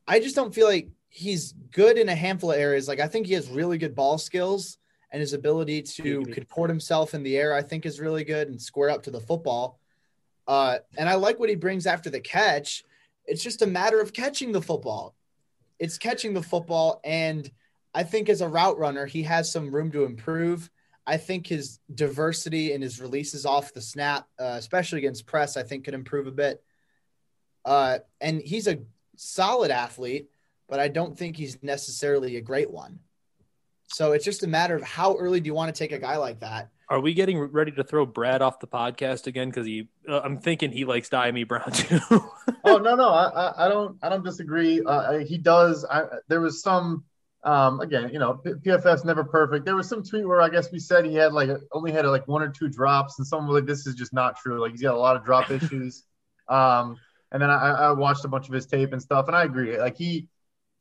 I just don't feel like he's good in a handful of areas. Like I think he has really good ball skills and his ability to contort himself in the air, I think is really good and square up to the football. Uh, and I like what he brings after the catch. It's just a matter of catching the football. It's catching the football. And I think as a route runner, he has some room to improve. I think his diversity and his releases off the snap, uh, especially against press, I think could improve a bit. Uh, and he's a solid athlete, but I don't think he's necessarily a great one. So it's just a matter of how early do you want to take a guy like that? are we getting ready to throw brad off the podcast again because he uh, i'm thinking he likes dyami brown too oh no, no, I, I, I don't, I don't disagree. Uh, he does. I, there was some, um, again, you know, P- PFF's never perfect. There was some tweet where I guess we said he had like only had like one or two drops, and someone was like, "This is just not true." Like he's got a lot of drop issues. Um, and then I, I watched a bunch of his tape and stuff, and I agree. Like he,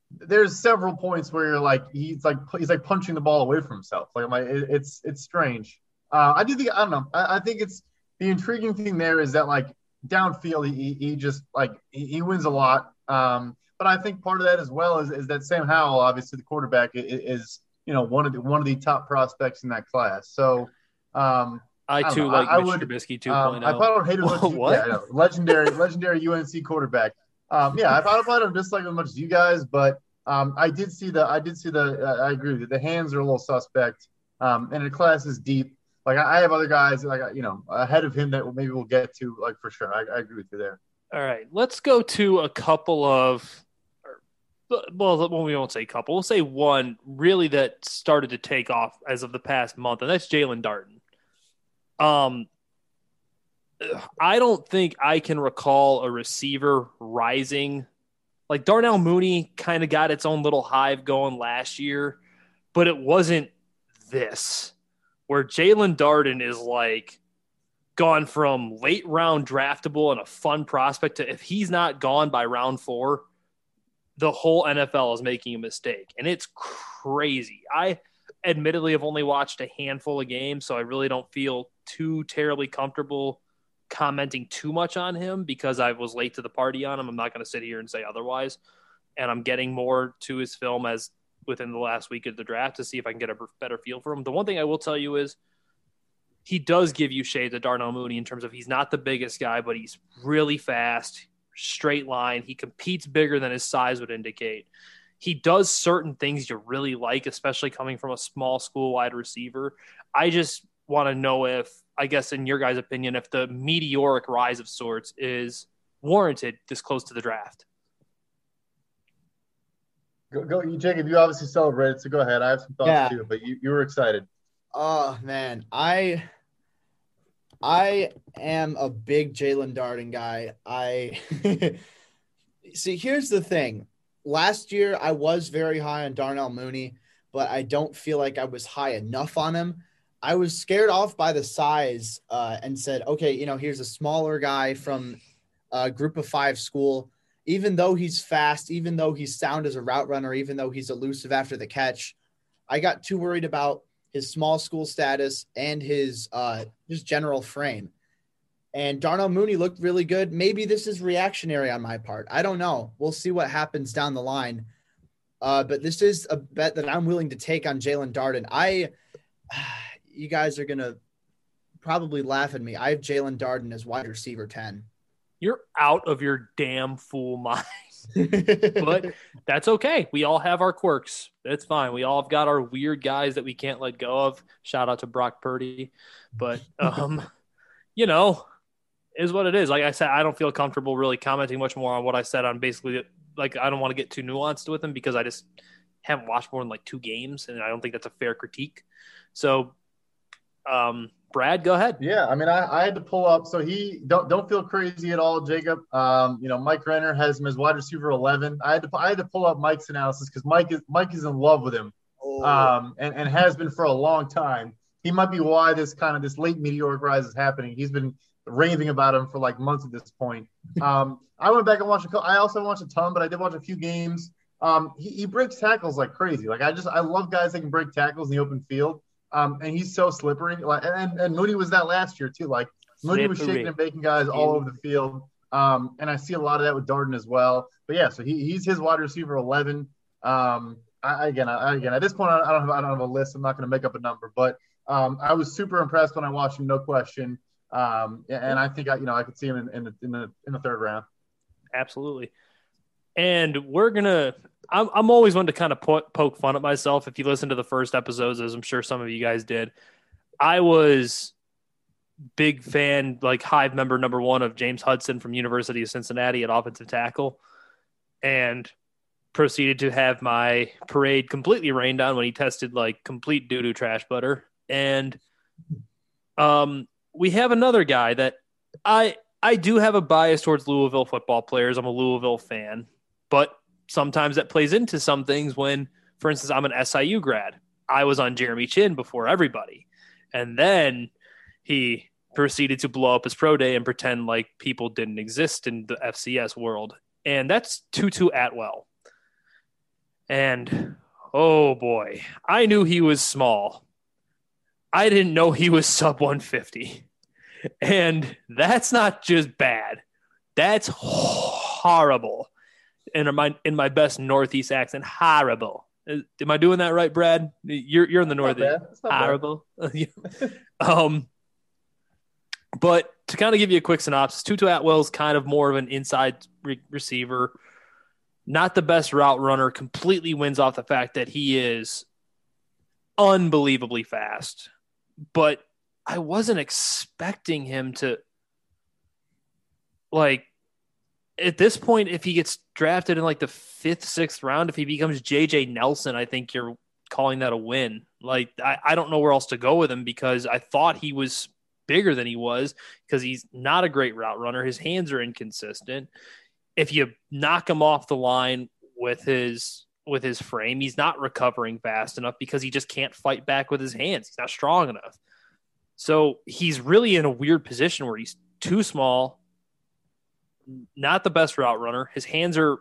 there's several points where you're like he's like he's like punching the ball away from himself. Like I'm like it, it's it's strange. Uh, I do think I don't know. I, I think it's the intriguing thing there is that like downfield he, he just like he, he wins a lot. Um, but I think part of that as well is, is that Sam Howell, obviously the quarterback, is, you know one of the one of the top prospects in that class. So um, I, I too know, like I, Mitch I would, Trubisky 2.0. Um, I probably hated what? Yeah, legendary legendary UNC quarterback. Um, yeah, I probably played him just like as much as you guys, but um, I did see the I did see the uh, I agree with you. The hands are a little suspect, um, and the class is deep. Like I, I have other guys like you know ahead of him that maybe we'll get to like for sure. I, I agree with you there. All right, let's go to a couple of well, we won't say couple. We'll say one really that started to take off as of the past month, and that's Jaelon Darden. Um, I don't think I can recall a receiver rising like Darnell Mooney kind of got its own little hive going last year, but it wasn't this where Jaelon Darden is like gone from late round draftable and a fun prospect to if he's not gone by round four, the whole NFL is making a mistake. And it's crazy. I admittedly have only watched a handful of games, so I really don't feel too terribly comfortable commenting too much on him because I was late to the party on him. I'm not going to sit here and say otherwise. And I'm getting more to his film as within the last week of the draft to see if I can get a better feel for him. The one thing I will tell you is he does give you shades of Darnell Mooney in terms of he's not the biggest guy, but he's really fast, straight line. He competes bigger than his size would indicate. He does certain things you really like, especially coming from a small school wide receiver. I just want to know if I guess, in your guys' opinion, if the meteoric rise of sorts is warranted this close to the draft. Go, go Jacob. You obviously celebrated, so go ahead. I have some thoughts yeah. too, but you, you were excited. Oh man, I I am a big Jaelon Darden guy. I see. Here's the thing. Last year, I was very high on Darnell Mooney, but I don't feel like I was high enough on him. I was scared off by the size uh, and said, okay, you know, here's a smaller guy from a group of five school. Even though he's fast, even though he's sound as a route runner, even though he's elusive after the catch, I got too worried about his small school status and his uh, just general frame. And Darnell Mooney looked really good. Maybe this is reactionary on my part. I don't know. We'll see what happens down the line. Uh, but this is a bet that I'm willing to take on Jaelon Darden. I you guys are gonna probably laugh at me. I have Jaelon Darden as wide receiver ten. You're out of your damn fool mind. but that's okay. We all have our quirks. That's fine. We all have got our weird guys that we can't let go of. Shout out to Brock Purdy. But um, you know, is what it is. Like I said, I don't feel comfortable really commenting much more on what I said on basically like I don't want to get too nuanced with him because I just haven't watched more than like two games and I don't think that's a fair critique. So um, Brad, go ahead. Yeah, I mean, I, I, had to pull up. So he don't don't feel crazy at all, Jacob. Um, you know, Mike Renner has him as wide receiver eleven. I had to I had to pull up Mike's analysis because Mike is Mike is in love with him, oh. um, and and has been for a long time. He might be why this kind of this late meteoric rise is happening. He's been raving about him for like months at this point. Um, I went back and watched. A, I also watched a ton, but I did watch a few games. Um, he, he breaks tackles like crazy. Like I just I love guys that can break tackles in the open field. Um, and he's so slippery. Like, and, and Mooney was that last year too. Like Mooney was shaking and baking guys all over the field. Um, and I see a lot of that with Darden as well. But yeah, so he, he's his wide receiver 11. Um, I, again, I, again, at this point, I don't have, I don't have a list. I'm not going to make up a number, but um, I was super impressed when I watched him, no question. Um, and I think I, you know, I could see him in, in the in the in the third round. Absolutely. And we're gonna I'm, I'm always one to kind of po- poke fun at myself. If you listen to the first episodes, as I'm sure some of you guys did, I was big fan, like Hive member number one of James Hudson from University of Cincinnati at offensive tackle, and proceeded to have my parade completely rained on when he tested like complete doo doo trash butter. And um, we have another guy that I I do have a bias towards Louisville football players. I'm a Louisville fan, but sometimes that plays into some things when, for instance, I'm an SIU grad. I was on Jeremy Chinn before everybody. And then he proceeded to blow up his pro day and pretend like people didn't exist in the FCS world. And that's Tutu Atwell. And oh boy, I knew he was small. I didn't know he was sub 150. And that's not just bad, that's horrible in my in my best Northeast accent, horrible. Am I doing that right, Brad? You're you're in the Northeast. Horrible. um, but to kind of give you a quick synopsis, Tutu Atwell's kind of more of an inside re- receiver, not the best route runner. Completely wins off the fact that he is unbelievably fast. But I wasn't expecting him to like at this point, if he gets drafted in like the fifth, sixth round, if he becomes JJ Nelson, I think you're calling that a win. Like, I, I don't know where else to go with him because I thought he was bigger than he was because he's not a great route runner. His hands are inconsistent. If you knock him off the line with his with his frame, he's not recovering fast enough because he just can't fight back with his hands. He's not strong enough. So he's really in a weird position where he's too small, not the best route runner. His hands are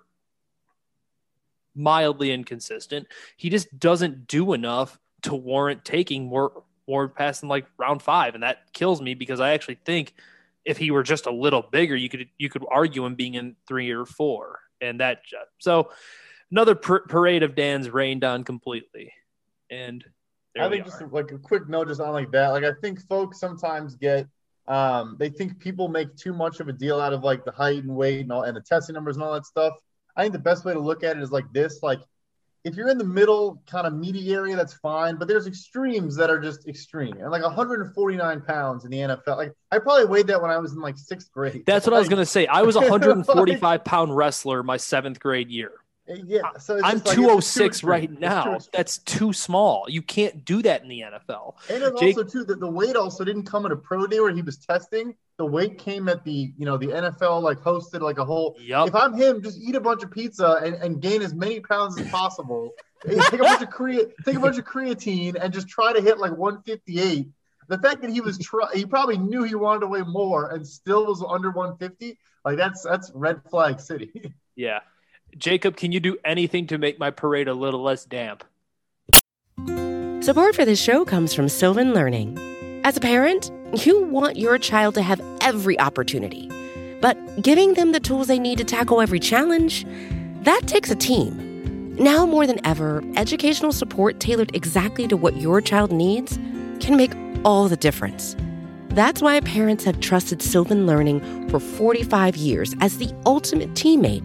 mildly inconsistent. He just doesn't do enough to warrant taking more more past in like round five, and that kills me because I actually think if he were just a little bigger, you could you could argue him being in three or four, and that so another parade of Dan's rained on completely, and I think just like a quick note just on like that. Like I think folks sometimes get um, they think people make too much of a deal out of like the height and weight and all and the testing numbers and all that stuff. I think the best way to look at it is like this: like if you're in the middle kind of meaty area, that's fine. But there's extremes that are just extreme, and like 149 pounds in the NFL. Like I probably weighed that when I was in like sixth grade. That's what like, I was gonna say. I was a 145 pound wrestler my seventh grade year. Uh, yeah, so I'm like, 206 right now. That's too small. You can't do that in the NFL. And then Jake, also too, the, the weight also didn't come at a pro day where he was testing. The weight came at the you know the NFL like hosted like a whole. Yep. If I'm him, just eat a bunch of pizza and, and gain as many pounds as possible. take a bunch of crea- take a bunch of creatine and just try to hit like 158. The fact that he was try- he probably knew he wanted to weigh more and still was under 150. Like that's that's red flag city. Yeah. Jacob, can you do anything to make my parade a little less damp? Support for this show comes from Sylvan Learning. As a parent, you want your child to have every opportunity, but giving them the tools they need to tackle every challenge, that takes a team. Now more than ever, educational support tailored exactly to what your child needs can make all the difference. That's why parents have trusted Sylvan Learning for 45 years as the ultimate teammate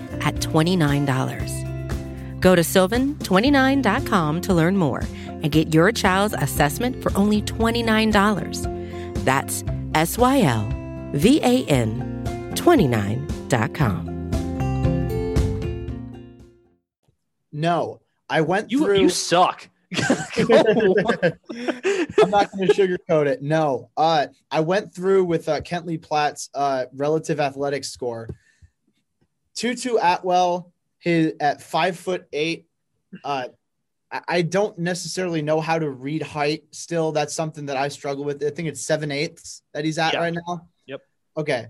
at $29. Go to sylvan29.com to learn more and get your child's assessment for only $29. That's S Y L V A N 29.com. No, I went you, through. You suck. I'm not going to sugarcoat it. No, uh, I went through with uh, Kent Lee Platte's uh, relative athletic score. Tutu Atwell, his at five foot eight. Uh, I don't necessarily know how to read height. Still, that's something that I struggle with. I think it's seven eighths that he's at right now. Yep. Okay.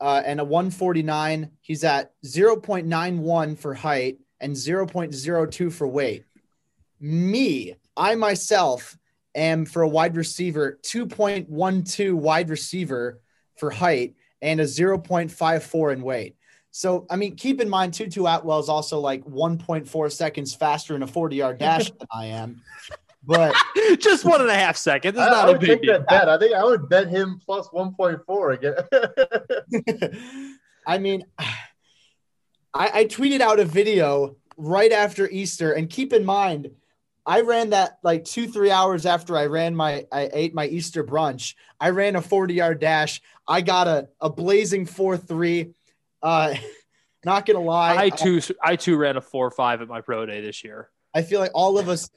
Uh, and a 149. He's at 0.91 for height and 0.02 for weight. Me, I myself am for a wide receiver, 2.12 wide receiver for height and a 0.54 in weight. So, I mean, keep in mind, Tutu Atwell is also like 1.4 seconds faster in a 40 yard dash than I am. But Just one and a half seconds. It's I, not I a big take deal. that bet. I think I would bet him plus 1.4 again. I mean, I, I tweeted out a video right after Easter, and keep in mind, I ran that like two, three hours after I ran my, I ate my Easter brunch. I ran a 40 yard dash. I got a, a blazing 4 3. Uh, not gonna lie, I too, I too ran a four five at my pro day this year. I feel like all of us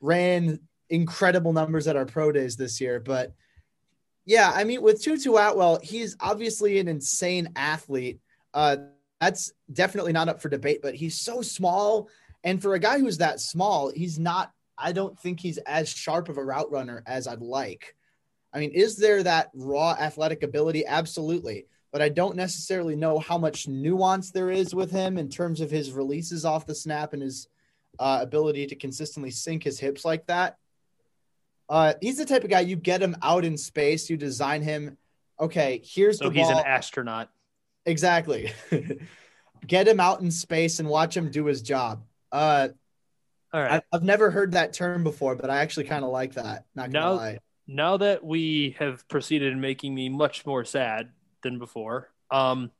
ran incredible numbers at our pro days this year. But yeah, I mean, with Tutu Atwell, he's obviously an insane athlete. Uh, that's definitely not up for debate. But he's so small, and for a guy who's that small, he's not. I don't think he's as sharp of a route runner as I'd like. I mean, is there that raw athletic ability? Absolutely. But I don't necessarily know how much nuance there is with him in terms of his releases off the snap and his uh, ability to consistently sink his hips like that. Uh, he's the type of guy you get him out in space, you design him. Okay, here's so he's ball. an astronaut. Exactly. get him out in space and watch him do his job. Uh, All right. I, I've never heard that term before, but I actually kind of like that. Not gonna No. lie. now that we have proceeded in making me much more sad than before, um,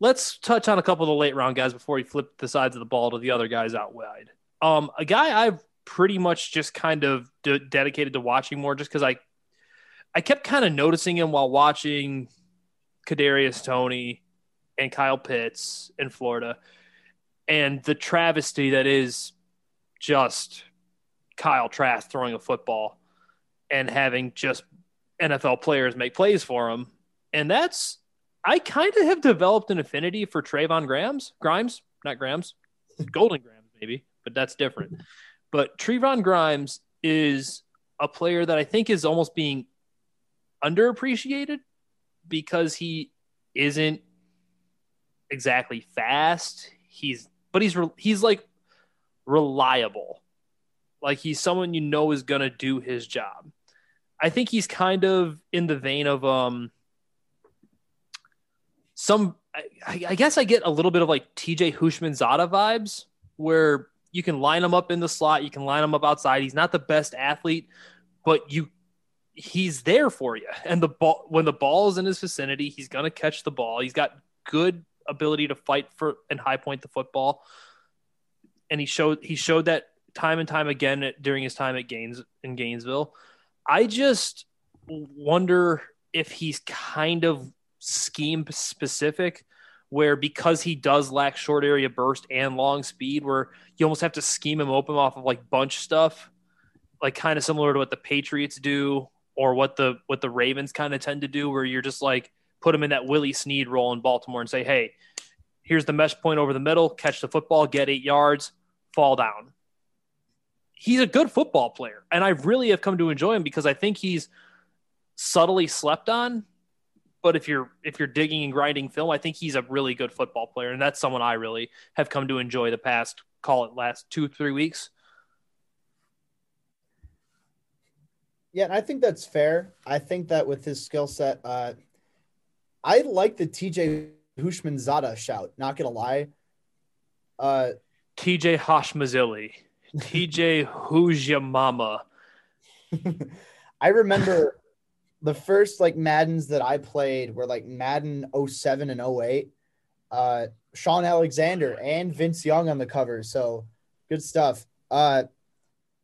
let's touch on a couple of the late round guys before we flip the sides of the ball to the other guys out wide. Um, a guy I've pretty much just kind of de- dedicated to watching more, just because I, I kept kind of noticing him while watching Kadarius Toney and Kyle Pitts in Florida, and the travesty that is just Kyle Trask throwing a football and having just NFL players make plays for him. And that's I kind of have developed an affinity for Trayvon Grams, Grimes, not Grams, Golden Grams maybe, but that's different. But Trevon Grimes is a player that I think is almost being underappreciated because he isn't exactly fast. He's but he's re- he's like reliable. Like he's someone you know is going to do his job. I think he's kind of in the vein of um some I, I guess I get a little bit of like TJ Houshmandzadeh vibes where you can line him up in the slot, you can line him up outside. He's not the best athlete, but you he's there for you. And the ball when the ball is in his vicinity, he's to catch the ball. He's got good ability to fight for and high point the football. And he showed he showed that time and time again during his time at Gaines in Gainesville. I just wonder if he's kind of scheme specific where because he does lack short area burst and long speed where you almost have to scheme him open off of like bunch stuff like kind of similar to what the Patriots do or what the what the Ravens kind of tend to do where you're just like put him in that Willie Snead role in Baltimore and say, "Hey, here's the mesh point over the middle, catch the football, get 8 yards, fall down." He's a good football player, and I really have come to enjoy him because I think he's subtly slept on. But if you're if you're digging and grinding film, I think he's a really good football player, and that's someone I really have come to enjoy the past call it last two three weeks. Yeah, and I think that's fair. I think that with his skill set, uh, I like the TJ Houshmandzadeh shout. Not gonna lie. Uh, TJ Hashmazili, TJ Who's Your Mama. I remember the first like Maddens that I played were like Madden 07 and 08. Uh, Shaun Alexander and Vince Young on the cover. So good stuff. Uh,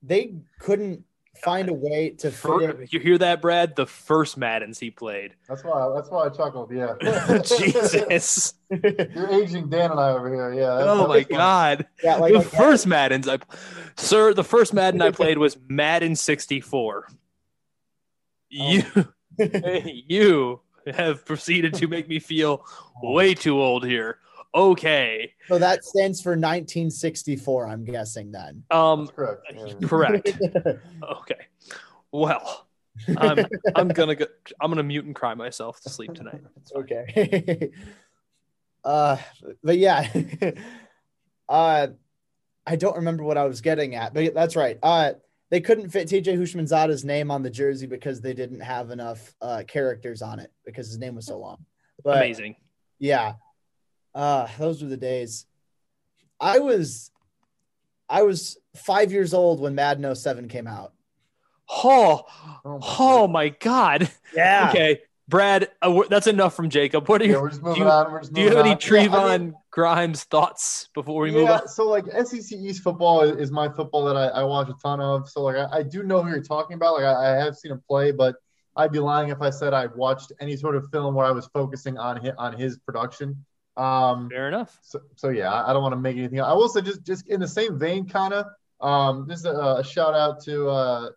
they couldn't find a way to fit Fir- you hear that, Brad? The first Maddens he played. That's why. That's why I chuckled. Yeah. Jesus. You're aging Dan and I over here. Yeah. Oh my. God. Yeah, like, the like first Maddens I Sir, the first Madden I played was Madden 64. You you have proceeded to make me feel way too old here. Okay. so that stands for 1964. I'm guessing then. Um That's correct. Correct. Okay. Well, I'm I'm gonna go I'm gonna mute and cry myself to sleep tonight. okay. uh, but yeah, uh, I don't remember what I was getting at, but that's right. Uh, they couldn't fit TJ Houshmandzadeh's name on the jersey because they didn't have enough uh, characters on it because his name was so long. But Amazing. yeah, uh, those were the days. I was, I was five years old when Madden 07 came out. Oh, Oh my oh my God. Yeah. Okay, Brad, uh, that's enough from Jacob. What are Yeah, you? we're just moving you- on. We're just Do you have moving any on. Yeah, Trevon I mean- Grimes thoughts before we move yeah, on? so like SEC East football is, my football that I, I watch a ton of. So like I, I do know who you're talking about. Like I, I have seen him play, but I'd be lying if I said I watched any sort of film where I was focusing on his, on his production. Um, Fair enough. so, so yeah, I I don't want to make anything. I will say just just in the same vein, kind of. Um, this is a, a shout out to uh,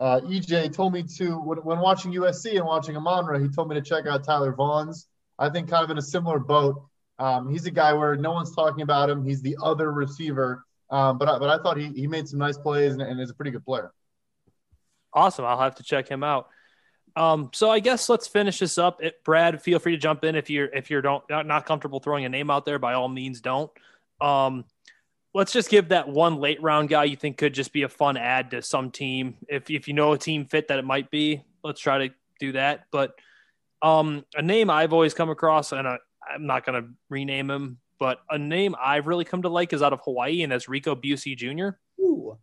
uh, EJ. Told me to when, when watching USC and watching Amon-Ra, he told me to check out Tyler Vaughns. I think kind of in a similar boat. Um, he's a guy where no one's talking about him. He's the other receiver. Um, but I, but I thought he, he made some nice plays and, and is a pretty good player. Awesome. I'll have to check him out. Um, so I guess let's finish this up. It, Brad, feel free to jump in if you're if you're don't not, comfortable throwing a name out there. By all means, don't. Um, let's just give that one late round guy you think could just be a fun add to some team. If if you know a team fit that it might be, let's try to do that. But um, a name I've always come across, and I, I'm not going to rename him, but a name I've really come to like is out of Hawaii, and that's Rico Bussey Jr. Ooh.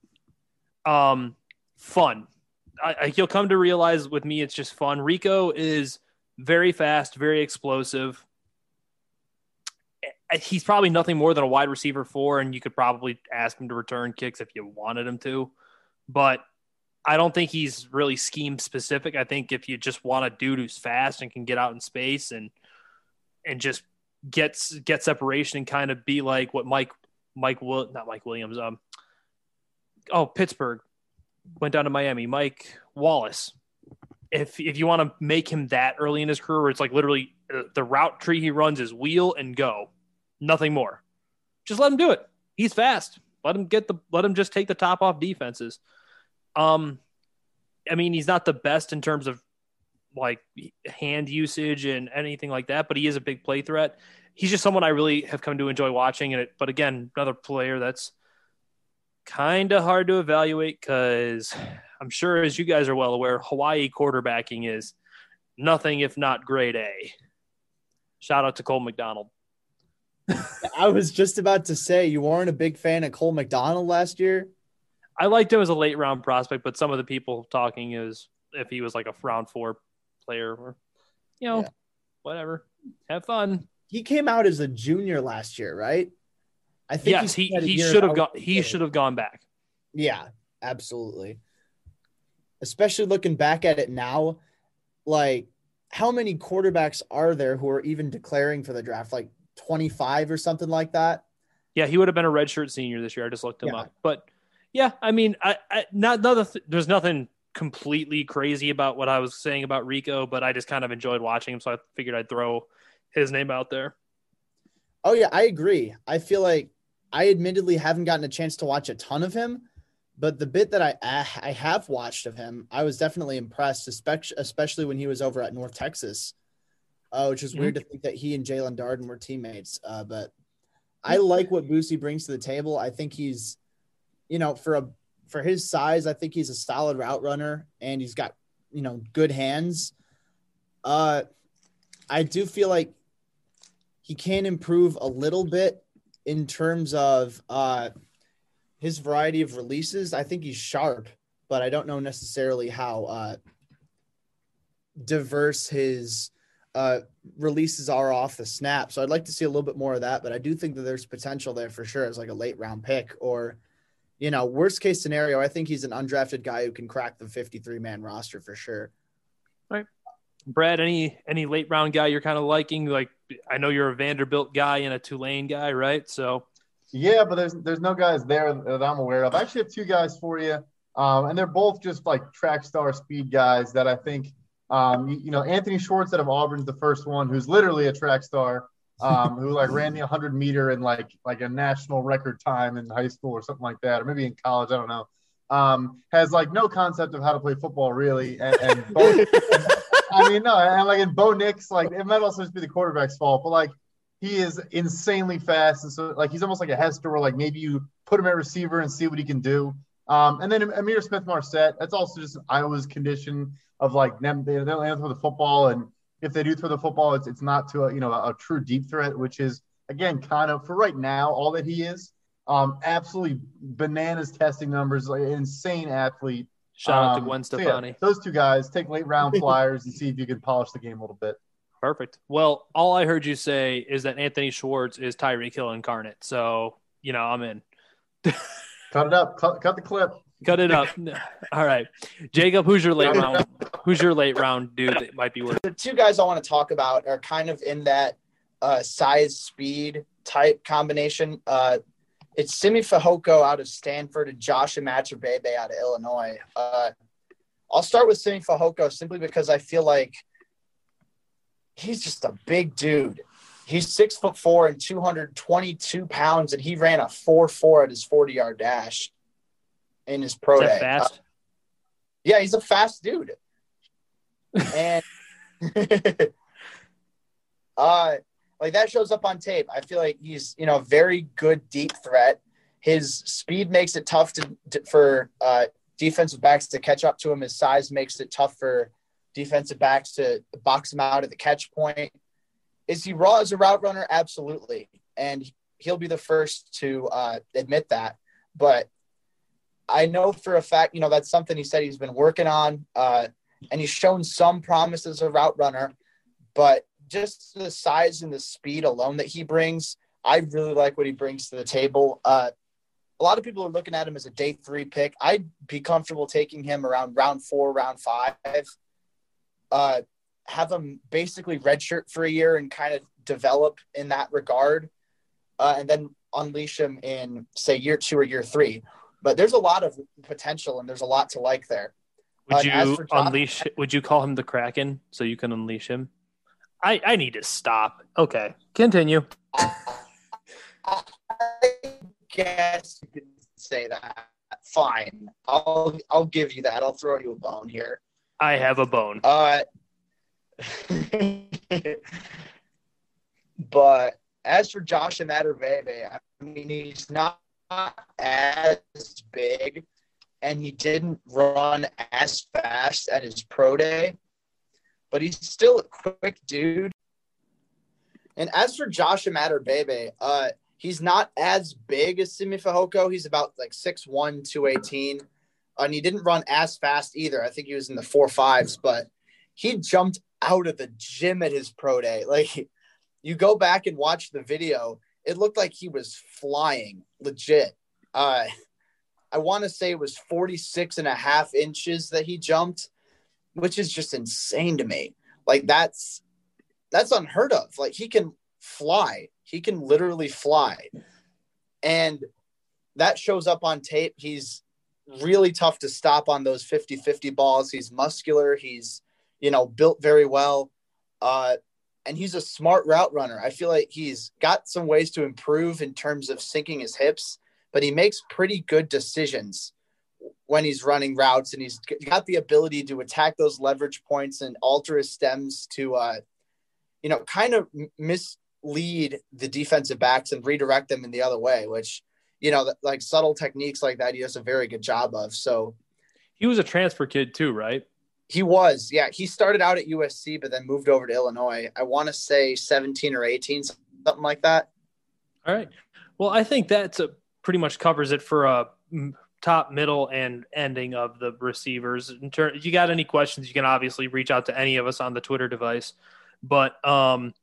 Um, fun. I, I, you'll come to realize with me, it's just fun. Rico is very fast, very explosive. He's probably nothing more than a wide receiver four, and you could probably ask him to return kicks if you wanted him to. But I don't think he's really scheme specific. I think if you just want a dude who's fast and can get out in space and and just gets get separation and kind of be like what Mike Mike Will not Mike Williams um oh Pittsburgh went down to Miami Mike Wallace. If if you want to make him that early in his career where it's like literally uh, the route tree he runs is wheel and go nothing more. Just let him do it. He's fast. Let him get the let him just take the top off defenses. Um I mean he's not the best in terms of like hand usage and anything like that, but he is a big play threat. He's just someone I really have come to enjoy watching. And it, but again, another player that's kind of hard to evaluate because I'm sure, as you guys are well aware, Hawaii quarterbacking is nothing if not grade A. Shout out to Cole McDonald. I was just about to say you weren't a big fan of Cole McDonald last year. I liked him as a late round prospect, but some of the people talking is if he was like a round four player or you know, yeah. whatever. Have fun. He came out as a junior last year, right? I think yes, he, he should have gone he should have gone back. Yeah, absolutely. Especially looking back at it now, like how many quarterbacks are there who are even declaring for the draft? Like 25 or something like that. Yeah, he would have been a redshirt senior this year. I just looked him yeah. up. But yeah, I mean, I, I not another. Th- there's nothing completely crazy about what I was saying about Rico, but I just kind of enjoyed watching him, so I figured I'd throw his name out there. Oh yeah, I agree. I feel like I admittedly haven't gotten a chance to watch a ton of him, but the bit that I I have watched of him, I was definitely impressed, especially when he was over at North Texas. Uh, which is mm-hmm. weird to think that he and Jaelon Darden were teammates. Uh, but I like what Bussey brings to the table. I think he's, you know, for a for his size, I think he's a solid route runner and he's got, you know, good hands. Uh, I do feel like he can improve a little bit in terms of uh, his variety of releases. I think he's sharp, but I don't know necessarily how uh, diverse his uh, releases are off the snap. So I'd like to see a little bit more of that, but I do think that there's potential there for sure as like a late round pick or you know, worst case scenario, I think he's an undrafted guy who can crack the 53 man roster for sure. All right. Brad, any any late round guy you're kind of liking? Like I know you're a Vanderbilt guy and a Tulane guy, right? So yeah, but there's there's no guys there that I'm aware of. I actually have two guys for you, um, and they're both just like track star speed guys that I think, um, you, you know, Anthony Schwartz out of Auburn's the first one, who's literally a track star um, who like ran the 100 meter in like like a national record time in high school or something like that, or maybe in college. I don't know. Um, has like no concept of how to play football really, and, and Bo, I mean no, and like in Bo Nix, like it might also just be the quarterback's fault, but like he is insanely fast, and so like he's almost like a Hester, where like maybe you put him at receiver and see what he can do. Um, and then Ihmir Smith-Marsette, that's also just Iowa's condition of like them they don't answer the football and if they do throw the football, it's it's not to a you know a, a true deep threat, which is again kind of for right now all that he is. Um, absolutely bananas testing numbers, like an insane athlete. Shout um, out to um, Gwen Stefani. So yeah, those two guys take late round flyers and see if you can polish the game a little bit. Perfect. Well, all I heard you say is that Anthony Schwartz is Tyreek Hill incarnate. So you know I'm in. cut it up. Cut, cut the clip. Cut it up. All right, Jacob. Who's your late round? Who's your late round dude that might be worth? The two guys I want to talk about are kind of in that uh, size speed type combination. Uh, it's Simi Fehoko out of Stanford and Josh Imatorbhebhe out of Illinois. Uh, I'll start with Simi Fehoko simply because I feel like he's just a big dude. he's six foot four and 222 pounds, and he ran a 4 4 at his 40 yard dash in his pro Is that day. fast? Uh, yeah, he's a fast dude. and uh like that shows up on tape. I feel like he's, you know, very good deep threat. His speed makes it tough to, to for uh defensive backs to catch up to him. His size makes it tough for defensive backs to box him out at the catch point. Is he raw as a route runner? Absolutely. And he'll be the first to uh, admit that. But I know for a fact, you know, that's something he said he's been working on. Uh, and he's shown some promise as a route runner. But just the size and the speed alone that he brings, I really like what he brings to the table. Uh, a lot of people are looking at him as a day three pick. I'd be comfortable taking him around round four, round five. Uh, have him basically redshirt for a year and kind of develop in that regard, uh, and then unleash him in say year two or year three. But there's a lot of potential and there's a lot to like there. Uh, Would and as you for unleash? Would you call him the Kraken so you can unleash him? I I need to stop. Okay, continue. I guess you could say that. Fine, I'll I'll give you that. I'll throw you a bone here. I have a bone. Uh, but as for Josh and Bebe, I mean, he's not as big, and he didn't run as fast at his pro day, but he's still a quick dude. And as for Josh and Bebe, uh, he's not as big as Simi Fehoko. He's about like 6'1", 218. And he didn't run as fast either. I think he was in the four fives, but he jumped out of the gym at his pro day. Like you go back and watch the video, it looked like he was flying legit. Uh, I want to say it was 46 and a half inches that he jumped, which is just insane to me. Like that's, that's unheard of. Like he can fly. He can literally fly. And that shows up on tape. He's really tough to stop on those 50-50 balls. He's muscular. He's, you know, built very well. Uh, and he's a smart route runner. I feel like he's got some ways to improve in terms of sinking his hips, but he makes pretty good decisions when he's running routes and he's got the ability to attack those leverage points and alter his stems to uh, you know, kind of mislead the defensive backs and redirect them in the other way, which, you know, like subtle techniques like that, he does a very good job of. So He was a transfer kid too, right? He was, yeah, he started out at USC, but then moved over to Illinois. I want to say 17 or 18, something like that. All right. Well, I think that's a, pretty much covers it for a mm, top, middle, and ending of the receivers. In turn, if you got any questions, you can obviously reach out to any of us on the Twitter device. But um,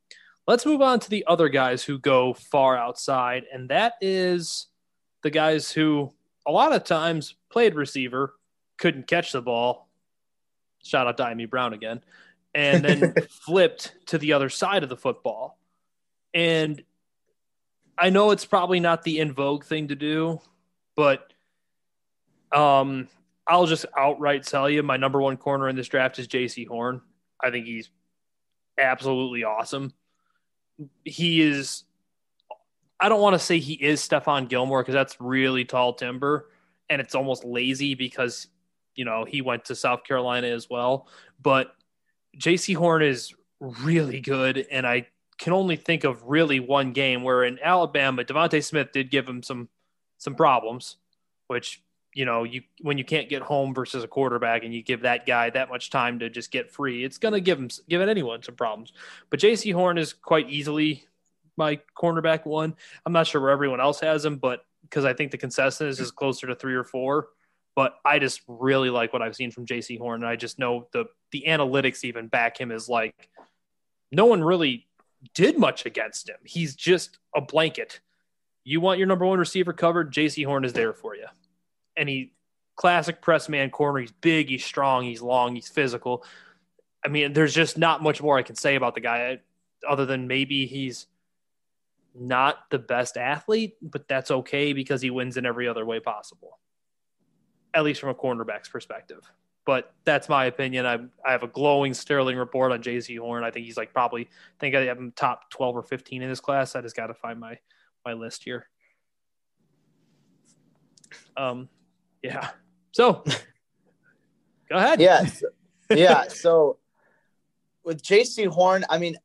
let's move on to the other guys who go far outside, and that is the guys who a lot of times played receiver, couldn't catch the ball. Shout out to Dyami Brown again, and then flipped to the other side of the football. And I know it's probably not the in vogue thing to do, but um, I'll just outright tell you my number one corner in this draft is Jaycee Horn. I think he's absolutely awesome. He is. I don't want to say he is Stephon Gilmore because that's really tall timber, and it's almost lazy because you know he went to South Carolina as well. But Jaycee Horn is really good, and I can only think of really one game where in Alabama, DeVonta Smith did give him some some problems, which you know you when you can't get home versus a quarterback and you give that guy that much time to just get free, it's gonna give him give anyone some problems. But Jaycee Horn is quite easily my cornerback one. I'm not sure where everyone else has him, but because I think the consensus is closer to three or four. But I just really like what I've seen from Jaycee Horn, and I just know the the analytics even back him as like no one really did much against him. He's just a blanket. You want your number one receiver covered, Jaycee Horn is there for you. And he classic press man corner. He's big, he's strong, he's long, he's physical. I mean, there's just not much more I can say about the guy other than maybe he's not the best athlete, but that's okay because he wins in every other way possible. At least from a cornerback's perspective. But that's my opinion. I I have a glowing Sterling report on Jaycee Horn. I think he's like probably I think I have him top twelve or fifteen in this class. I just got to find my my list here. Um, yeah. So, go ahead. Yeah, yeah. So with Jaycee Horn, I mean,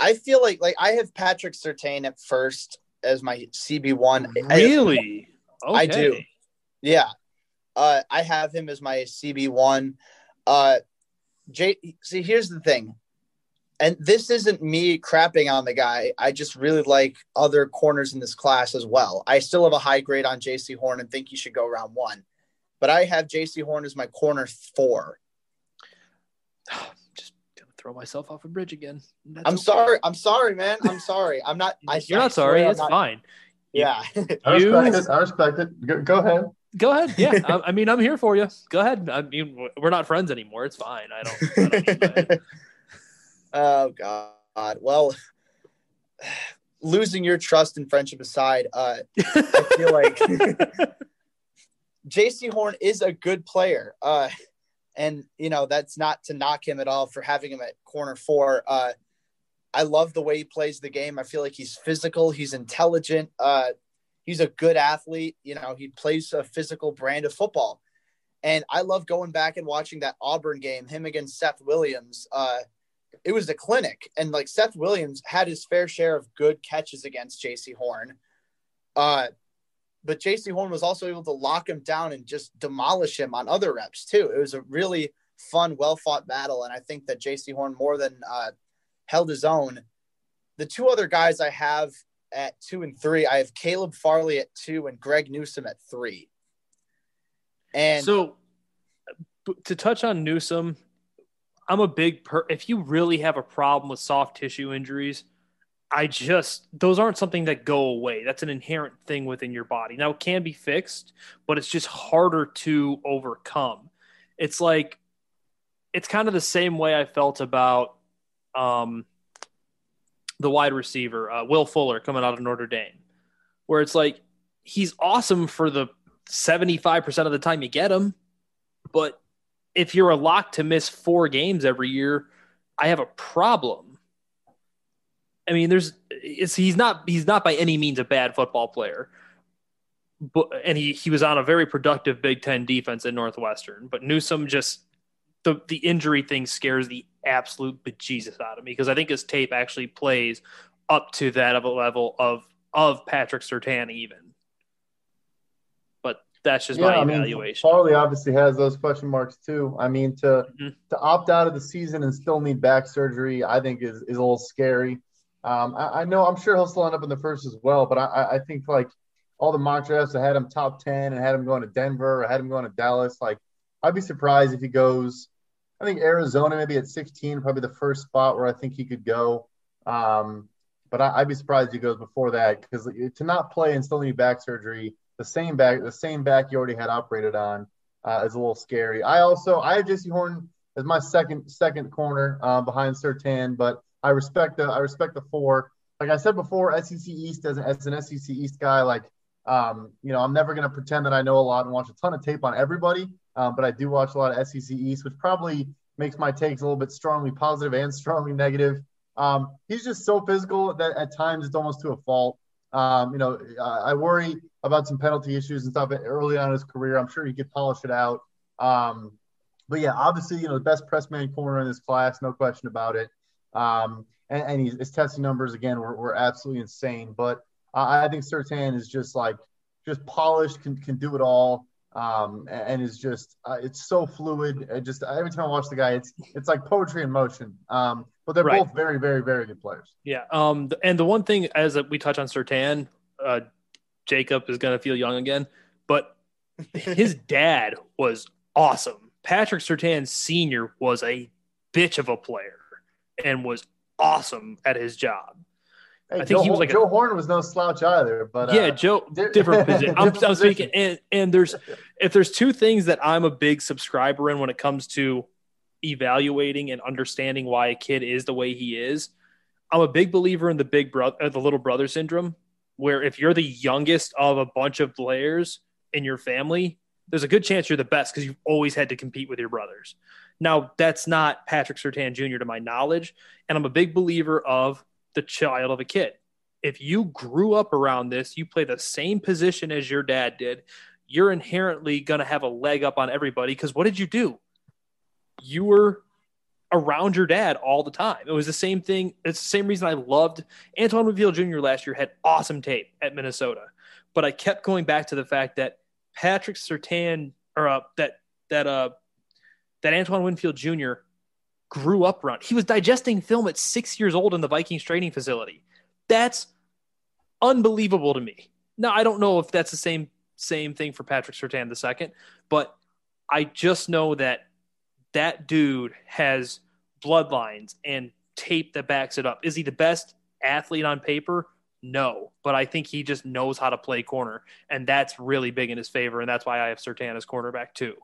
I feel like like I have Patrick Surtain at first as my CB one. Really? I do. Okay. Yeah. Uh, I have him as my CB one. Uh, J. See, here's the thing, and this isn't me crapping on the guy. I just really like other corners in this class as well. I still have a high grade on Jaycee Horn and think he should go round one, but I have Jaycee Horn as my corner four. Just gonna throw myself off a bridge again. That's I'm okay. sorry. I'm sorry, man. I'm sorry. I'm not. I, You're I not sorry. I'm It's not- fine. Yeah. I You- respect it. I respect it. Go, go ahead. Go ahead. Yeah. I, I mean, I'm here for you. Go ahead. I mean, we're not friends anymore. It's fine. I don't. I don't oh God. Well, losing your trust and friendship aside, uh, I feel like Jaycee Horn is a good player. Uh, and you know, that's not to knock him at all for having him at corner four. Uh, I love the way he plays the game. I feel like he's physical, he's intelligent, uh, he's a good athlete. You know, he plays a physical brand of football. And I love going back and watching that Auburn game, him against Seth Williams. Uh, it was a clinic, and like Seth Williams had his fair share of good catches against Jaycee Horn. Uh, but Jaycee Horn was also able to lock him down and just demolish him on other reps too. It was a really fun, well fought battle, and I think that Jaycee Horn more than uh, held his own. The two other guys I have at two and three, I have Caleb Farley at two and Greg Newsome at three. And so, to touch on Newsome, I'm a big per. If you really have a problem with soft tissue injuries, I just those aren't something that go away. That's an inherent thing within your body. Now it can be fixed, but it's just harder to overcome. It's like it's kind of the same way I felt about um, the wide receiver uh, Will Fuller coming out of Notre Dame, where it's like he's awesome for the 75% of the time you get him, but if you're a lock to miss four games every year, I have a problem. I mean, there's he's not he's not by any means a bad football player. But and he he was on a very productive Big 10 defense in Northwestern, but Newsome just the the injury thing scares the absolute bejesus out of me because I think his tape actually plays up to that of a level of of Patrick Surtain even. But that's just my I mean, evaluation. Farley obviously has those question marks too. I mean, to Mhm. to opt out of the season and still need back surgery, I think is is a little scary. Um, I, I know I'm sure he'll still end up in the first as well, but I- I, I think like all the mock drafts that had him top ten and had him going to Denver or had him going to Dallas, like I'd be surprised if he goes. I think Arizona maybe at 16, probably the first spot where I think he could go. Um, but I, I'd be surprised if he goes before that because to not play and still need back surgery, the same back, the same back you already had operated on, uh, is a little scary. I also I have Jaycee Horn as my second second corner uh, behind Surtain, but I respect the I respect the four. Like I said before, SEC East as an, as an SEC East guy, like um, you know, I'm never going to pretend that I know a lot and watch a ton of tape on everybody, um, but I do watch a lot of SEC East, which probably makes my takes a little bit strongly positive and strongly negative. Um, he's just so physical that at times it's almost to a fault. Um, you know, I, I worry about some penalty issues and stuff early on in his career. I'm sure he could polish it out. Um, but yeah, obviously, you know, the best press man corner in this class, no question about it. Um, and, and he's, his testing numbers again were, were absolutely insane. But I I think Surtain is just like just polished, can can do it all, um, and, is just uh, it's so fluid. It just every time I watch the guy, it's it's like poetry in motion. Um, but they're Right. both very, very, very good players. Yeah. Um. And the one thing, as we touch on Surtain, uh, Jacob is going to feel young again, but his dad was awesome. Patrick Surtain Sr. was a bitch of a player and was awesome at his job. Hey, I think Joe, he was like a- Joe Horn was no slouch either. But yeah, uh, Joe, different position. I'm, different I'm speaking, and and there's if there's two things that I'm a big subscriber in when it comes to evaluating and understanding why a kid is the way he is. I'm a big believer in the big brother, uh, the little brother syndrome, where if you're the youngest of a bunch of players in your family, there's a good chance you're the best because you've always had to compete with your brothers. Now, that's not Patrick Surtain Jr. to my knowledge. And I'm a big believer of the child of a kid. If you grew up around this, you play the same position as your dad did, you're inherently going to have a leg up on everybody because what did you do? You were around your dad all the time. It was the same thing. It's the same reason I loved Antoine Winfield Jr. last year had awesome tape at Minnesota, but I kept going back to the fact that Patrick Surtain or uh, that that uh that Antoine Winfield Jr. grew up around. He was digesting film at six years old in the Vikings training facility. That's unbelievable to me. Now I don't know if that's the same same thing for Patrick Surtain the second, but I just know that that dude has bloodlines and tape that backs it up. Is he the best athlete on paper? No, but I think he just knows how to play corner, and that's really big in his favor, and that's why I have Surtain as cornerback too,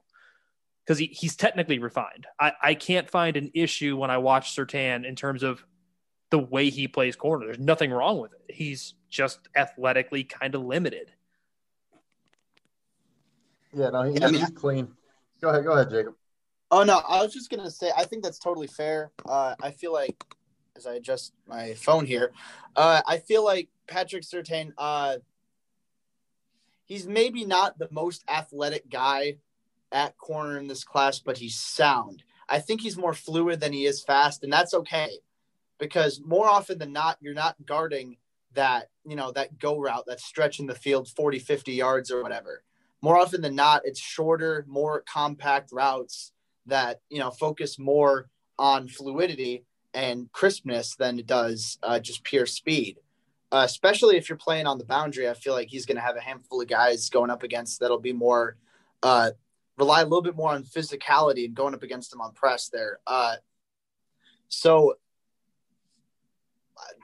because he, he's technically refined. I, I can't find an issue when I watch Surtain in terms of the way he plays corner. There's nothing wrong with it. He's just athletically kind of limited. Yeah, no, he, he's clean. Go ahead, go ahead, Jacob. Oh no, I was just gonna say I think that's totally fair. Uh, I feel like as I adjust my phone here, uh, I feel like Patrick Surtain, uh, he's maybe not the most athletic guy at corner in this class, but he's sound. I think he's more fluid than he is fast, and that's okay because more often than not, you're not guarding that, you know, that go route, that's stretching the field 40, 50 yards or whatever. More often than not, it's shorter, more compact routes that, you know, focus more on fluidity and crispness than it does uh, just pure speed. Uh, especially if you're playing on the boundary, I feel like he's going to have a handful of guys going up against that'll be more uh, rely a little bit more on physicality and going up against them on press there. Uh, so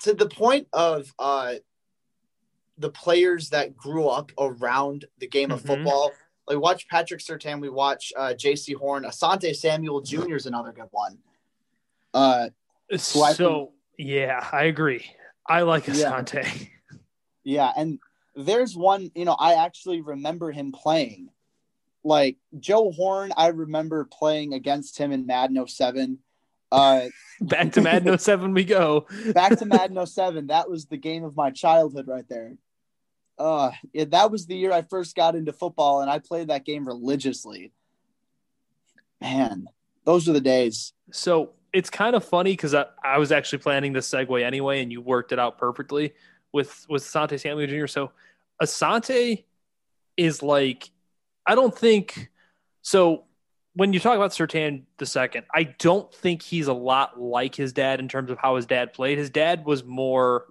to the point of uh, the players that grew up around the game of mm-hmm. football. Like watch Patrick Surtain, we watch uh, Jaycee Horn, Asante Samuel Jr. is another good one. Uh, so, so yeah, I agree. I like Asante. Yeah. yeah, and there's one, you know, I actually remember him playing. Like Joe Horn, I remember playing against him in Madden 07. Uh, back to Madden 07 we go. back to Madden 07. That was the game of my childhood right there. Uh, yeah, that was the year I first got into football, and I played that game religiously. Man, those are the days. So it's kind of funny because I, I was actually planning this segue anyway, and you worked it out perfectly with with Asante Samuel Jr. So Asante is like, I don't think so. When you talk about Surtain the second, I don't think he's a lot like his dad in terms of how his dad played. His dad was more,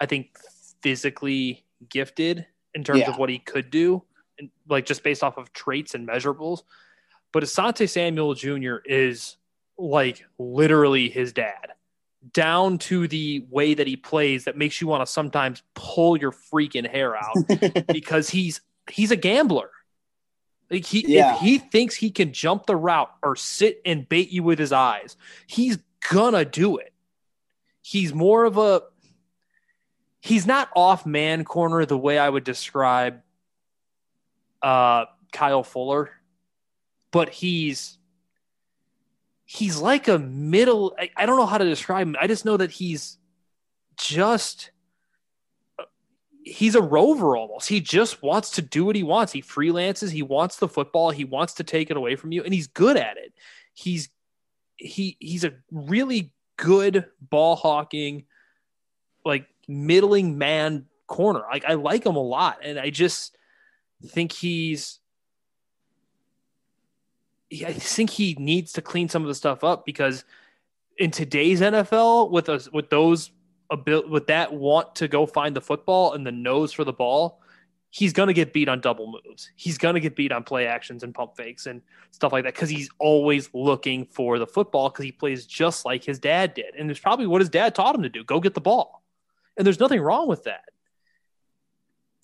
I think, physically gifted in terms yeah. of what he could do, and like just based off of traits and measurables. But Asante Samuel Jr. is like literally his dad down to the way that he plays that makes you want to sometimes pull your freaking hair out because he's he's a gambler. Like he yeah. if he thinks he can jump the route or sit and bait you with his eyes, he's gonna do it. He's more of a he's not off man corner the way I would describe uh Kyle Fuller, but he's he's like a middle. I, I, don't know how to describe him. I just know that he's just he's a rover almost. He just wants to do what he wants. He freelances. He wants the football. He wants to take it away from you, and he's good at it. He's he he's a really good ball hawking, like middling man corner. Like I like him a lot, and I just think he's I think he needs to clean some of the stuff up because in today's NFL, with us with those abil- with that want to go find the football and the nose for the ball, he's gonna get beat on double moves. He's gonna get beat on play actions and pump fakes and stuff like that because he's always looking for the football because he plays just like his dad did, and it's probably what his dad taught him to do: go get the ball. And there's nothing wrong with that.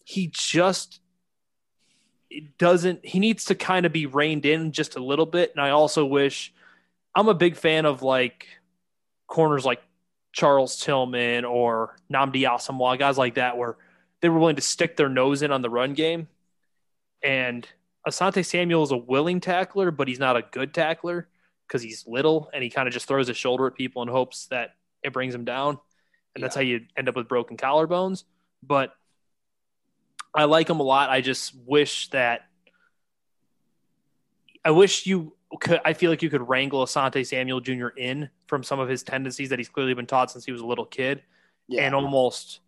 He just doesn't he needs to kind of be reined in just a little bit and i also wish i'm a big fan of like corners like charles tillman or Nnamdi Asomugha guys like that where they were willing to stick their nose in on the run game and Asante Samuel is a willing tackler, but he's not a good tackler because he's little and he kind of just throws his shoulder at people in hopes that it brings him down. And that's how you end up with broken collarbones. But I like him a lot. I just wish that I wish you could I feel like you could wrangle Asante Samuel Jr. in from some of his tendencies that he's clearly been taught since he was a little kid Yeah. and almost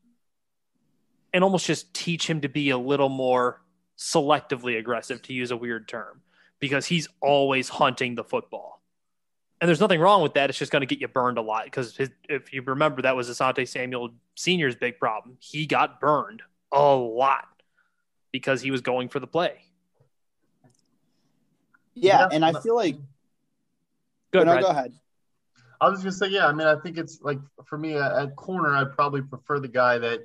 and almost just teach him to be a little more selectively aggressive to use a weird term because he's always hunting the football and there's nothing wrong with that it's just going to get you burned a lot because if you remember that was asante samuel senior's big problem he got burned a lot because he was going for the play yeah, Yeah. and I feel like Good, oh, no, Brad. go ahead. I was just gonna say, yeah. I mean, I think it's like for me at, corner, I'd probably prefer the guy that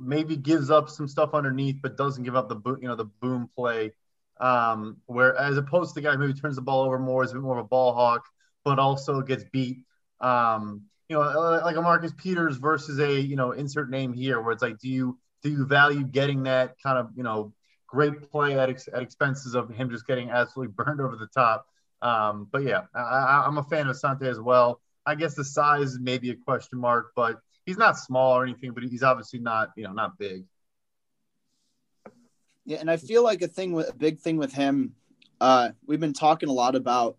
maybe gives up some stuff underneath, but doesn't give up the you know, the boom play. Um, where as opposed to the guy who maybe turns the ball over more, is a bit more of a ball hawk, but also gets beat. Um, you know, uh, like a Marcus Peters versus a you know insert name here, where it's like, do you do you value getting that kind of you know great play at, ex- at expenses of him just getting absolutely burned over the top? Um, but yeah, I, I'm a fan of Sante as well. I guess the size is maybe a question mark, but he's not small or anything, but he's obviously not, you know, not big. Yeah, and I feel like a thing with a big thing with him, uh, we've been talking a lot about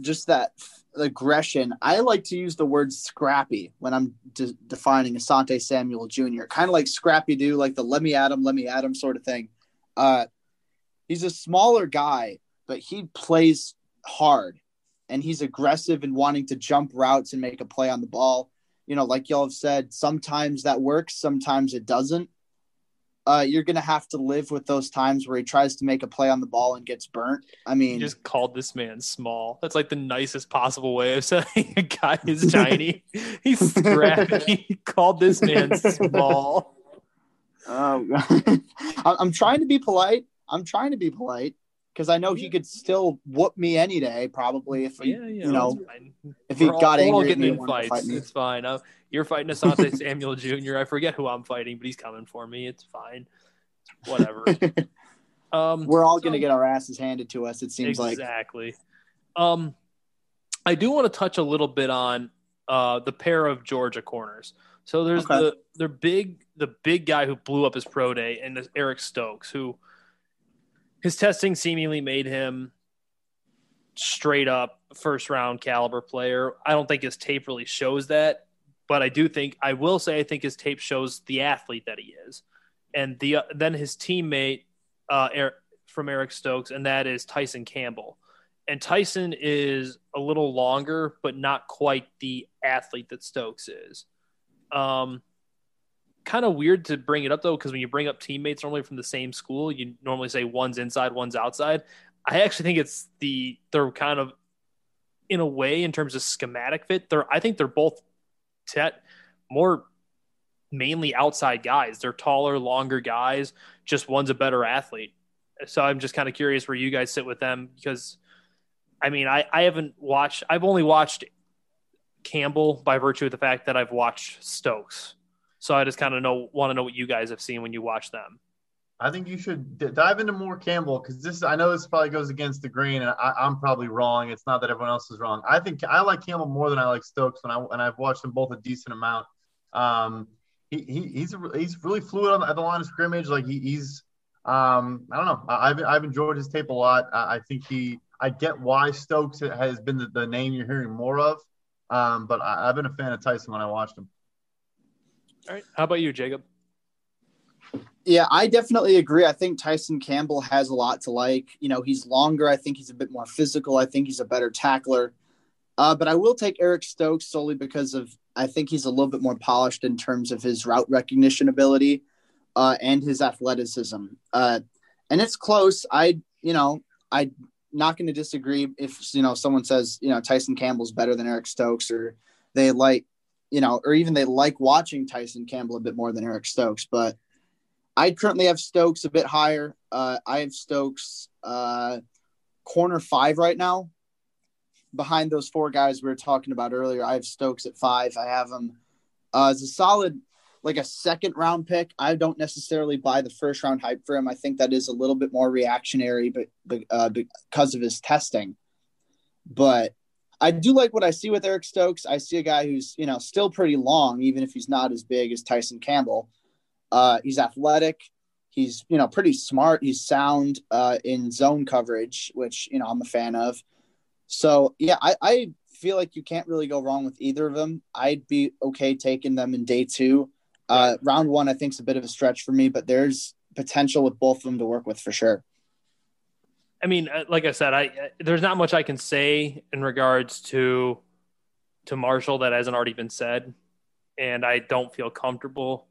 just that aggression. I like to use the word scrappy when I'm de- defining Asante Samuel Jr. Kind of like Scrappy Doo, like the let me at him, let me at him sort of thing. Uh, he's a smaller guy, but he plays hard and he's aggressive and wanting to jump routes and make a play on the ball. You know, like y'all have said, sometimes that works, sometimes it doesn't uh, you're going to have to live with those times where he tries to make a play on the ball and gets burnt. I You mean, just called this man small. That's like the nicest possible way of saying a guy is tiny. He's scrappy. He called this man small. I- I'm trying to be polite. I'm trying to be polite because I know he could still whoop me any day, probably if he, Yeah, yeah, you know, if he We're all- got we're all getting in and wanted to fights. fight. It's fine. Uh, you're fighting Asante Samuel Jr. I forget who I'm fighting, but he's coming for me. It's fine. Whatever. Um, We're all so- going to get our asses handed to us. It seems like. exactly. Um, I do want to touch a little bit on uh, the pair of Georgia corners. So there's Okay. the the big the big guy who blew up his pro day, and there's Eric Stokes, who his testing seemingly made him straight up first round caliber player. I don't think his tape really shows that, but I do think I will say I think his tape shows the athlete that he is, and the uh, then his teammate uh, Eric, from Eric Stokes, and that is Tyson Campbell. And Tyson is a little longer, but not quite the athlete that Stokes is. Um, kind of weird to bring it up though, because when you bring up teammates normally from the same school, you normally say one's inside, one's outside. I actually think it's the they're kind of in a way in terms of schematic fit. They're I think they're both set more mainly outside guys. They're taller, longer guys. Just one's a better athlete. So I'm just kind of curious where you guys sit with them because I mean I, I haven't watched I've only watched Campbell by virtue of the fact that I've watched Stokes. So I just kind of know want to know what you guys have seen when you watch them. I think you should d- dive into more Campbell because this. I know this probably goes against the grain, and I, I'm probably wrong. It's not that everyone else is wrong. I think I like Campbell more than I like Stokes, and I and I've watched them both a decent amount. Um, he, he he's he's really fluid on the, at the line of scrimmage. Like he, he's um, I don't know. I, I've I've enjoyed his tape a lot. I, I think he. I get why Stokes has been the, the name you're hearing more of. Um, but I, I've been a fan of Tyson when I watched him. All right. How about you, Jacob? Yeah, I definitely agree. I think Tyson Campbell has a lot to like. You know, he's longer. I think he's a bit more physical. I think he's a better tackler. Uh, but I will take Eric Stokes solely because of I think he's a little bit more polished in terms of his route recognition ability uh, and his athleticism. Uh, and it's close. I, you know, I'm not going to disagree if you know someone says you know Tyson Campbell's better than Eric Stokes, or they like, you know, or even they like watching Tyson Campbell a bit more than Eric Stokes. But I currently have Stokes a bit higher. Uh, I have Stokes uh, corner five right now. Behind those four guys we were talking about earlier, I have Stokes at five. I have him uh, as a solid like a second round pick. I don't necessarily buy the first round hype for him. I think that is a little bit more reactionary, but, but uh, because of his testing. But I do like what I see with Eric Stokes. I see a guy who's you know still pretty long, even if he's not as big as Tyson Campbell. Uh, he's athletic. He's you know pretty smart. He's sound uh, in zone coverage, which you know I'm a fan of. So yeah, I, I feel like you can't really go wrong with either of them. I'd be okay taking them in day two. Uh, round one, I think, is a bit of a stretch for me, but there's potential with both of them to work with for sure. I mean, uh, like I said, I there's not much I can say in regards to to Marshall that hasn't already been said, and I don't feel comfortable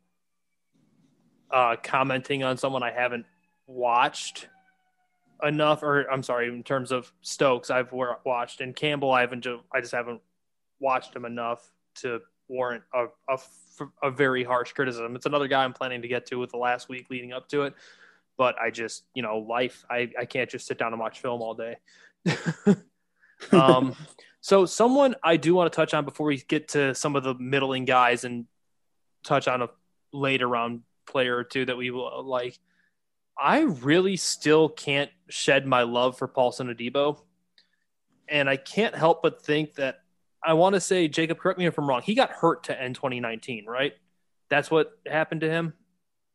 uh, commenting on someone I haven't watched enough. Or I'm sorry, in terms of Stokes, I've watched, and Campbell, I haven't. I just haven't watched him enough to warrant a, a, a very harsh criticism. It's another guy I'm planning to get to with the last week leading up to it but I just, you know, life, I, I can't just sit down and watch film all day. um, so someone I do want to touch on before we get to some of the middling guys and touch on a later round player or two that we will like. I really still can't shed my love for Paulson Adebo. And I can't help but think that I want to say, Jacob, correct me if I'm wrong. He got hurt to end 2019, right? That's what happened to him.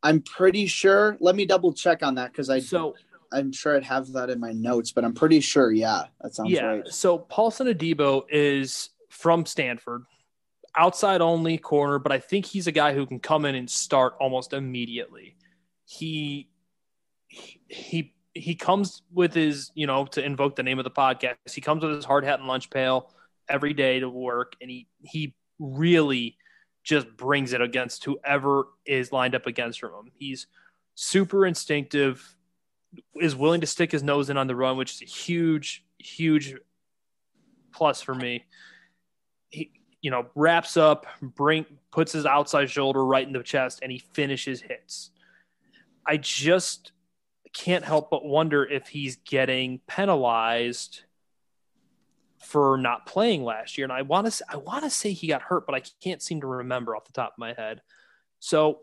I'm pretty sure. Let me double check on that because I so I'm sure I'd have that in my notes, but I'm pretty sure. Yeah, that sounds yeah, right. So Paulson Adebo is from Stanford, outside only corner, but I think he's a guy who can come in and start almost immediately. He he he comes with his, you know, to invoke the name of the podcast. He comes with his hard hat and lunch pail every day to work, and he he really just brings it against whoever is lined up against him. He's super instinctive, is willing to stick his nose in on the run, which is a huge, huge plus for me. He, you know, wraps up, bring puts his outside shoulder right in the chest, and he finishes hits. I just can't help but wonder if he's getting penalized for not playing last year. And I want to I want to say he got hurt, but I can't seem to remember off the top of my head. So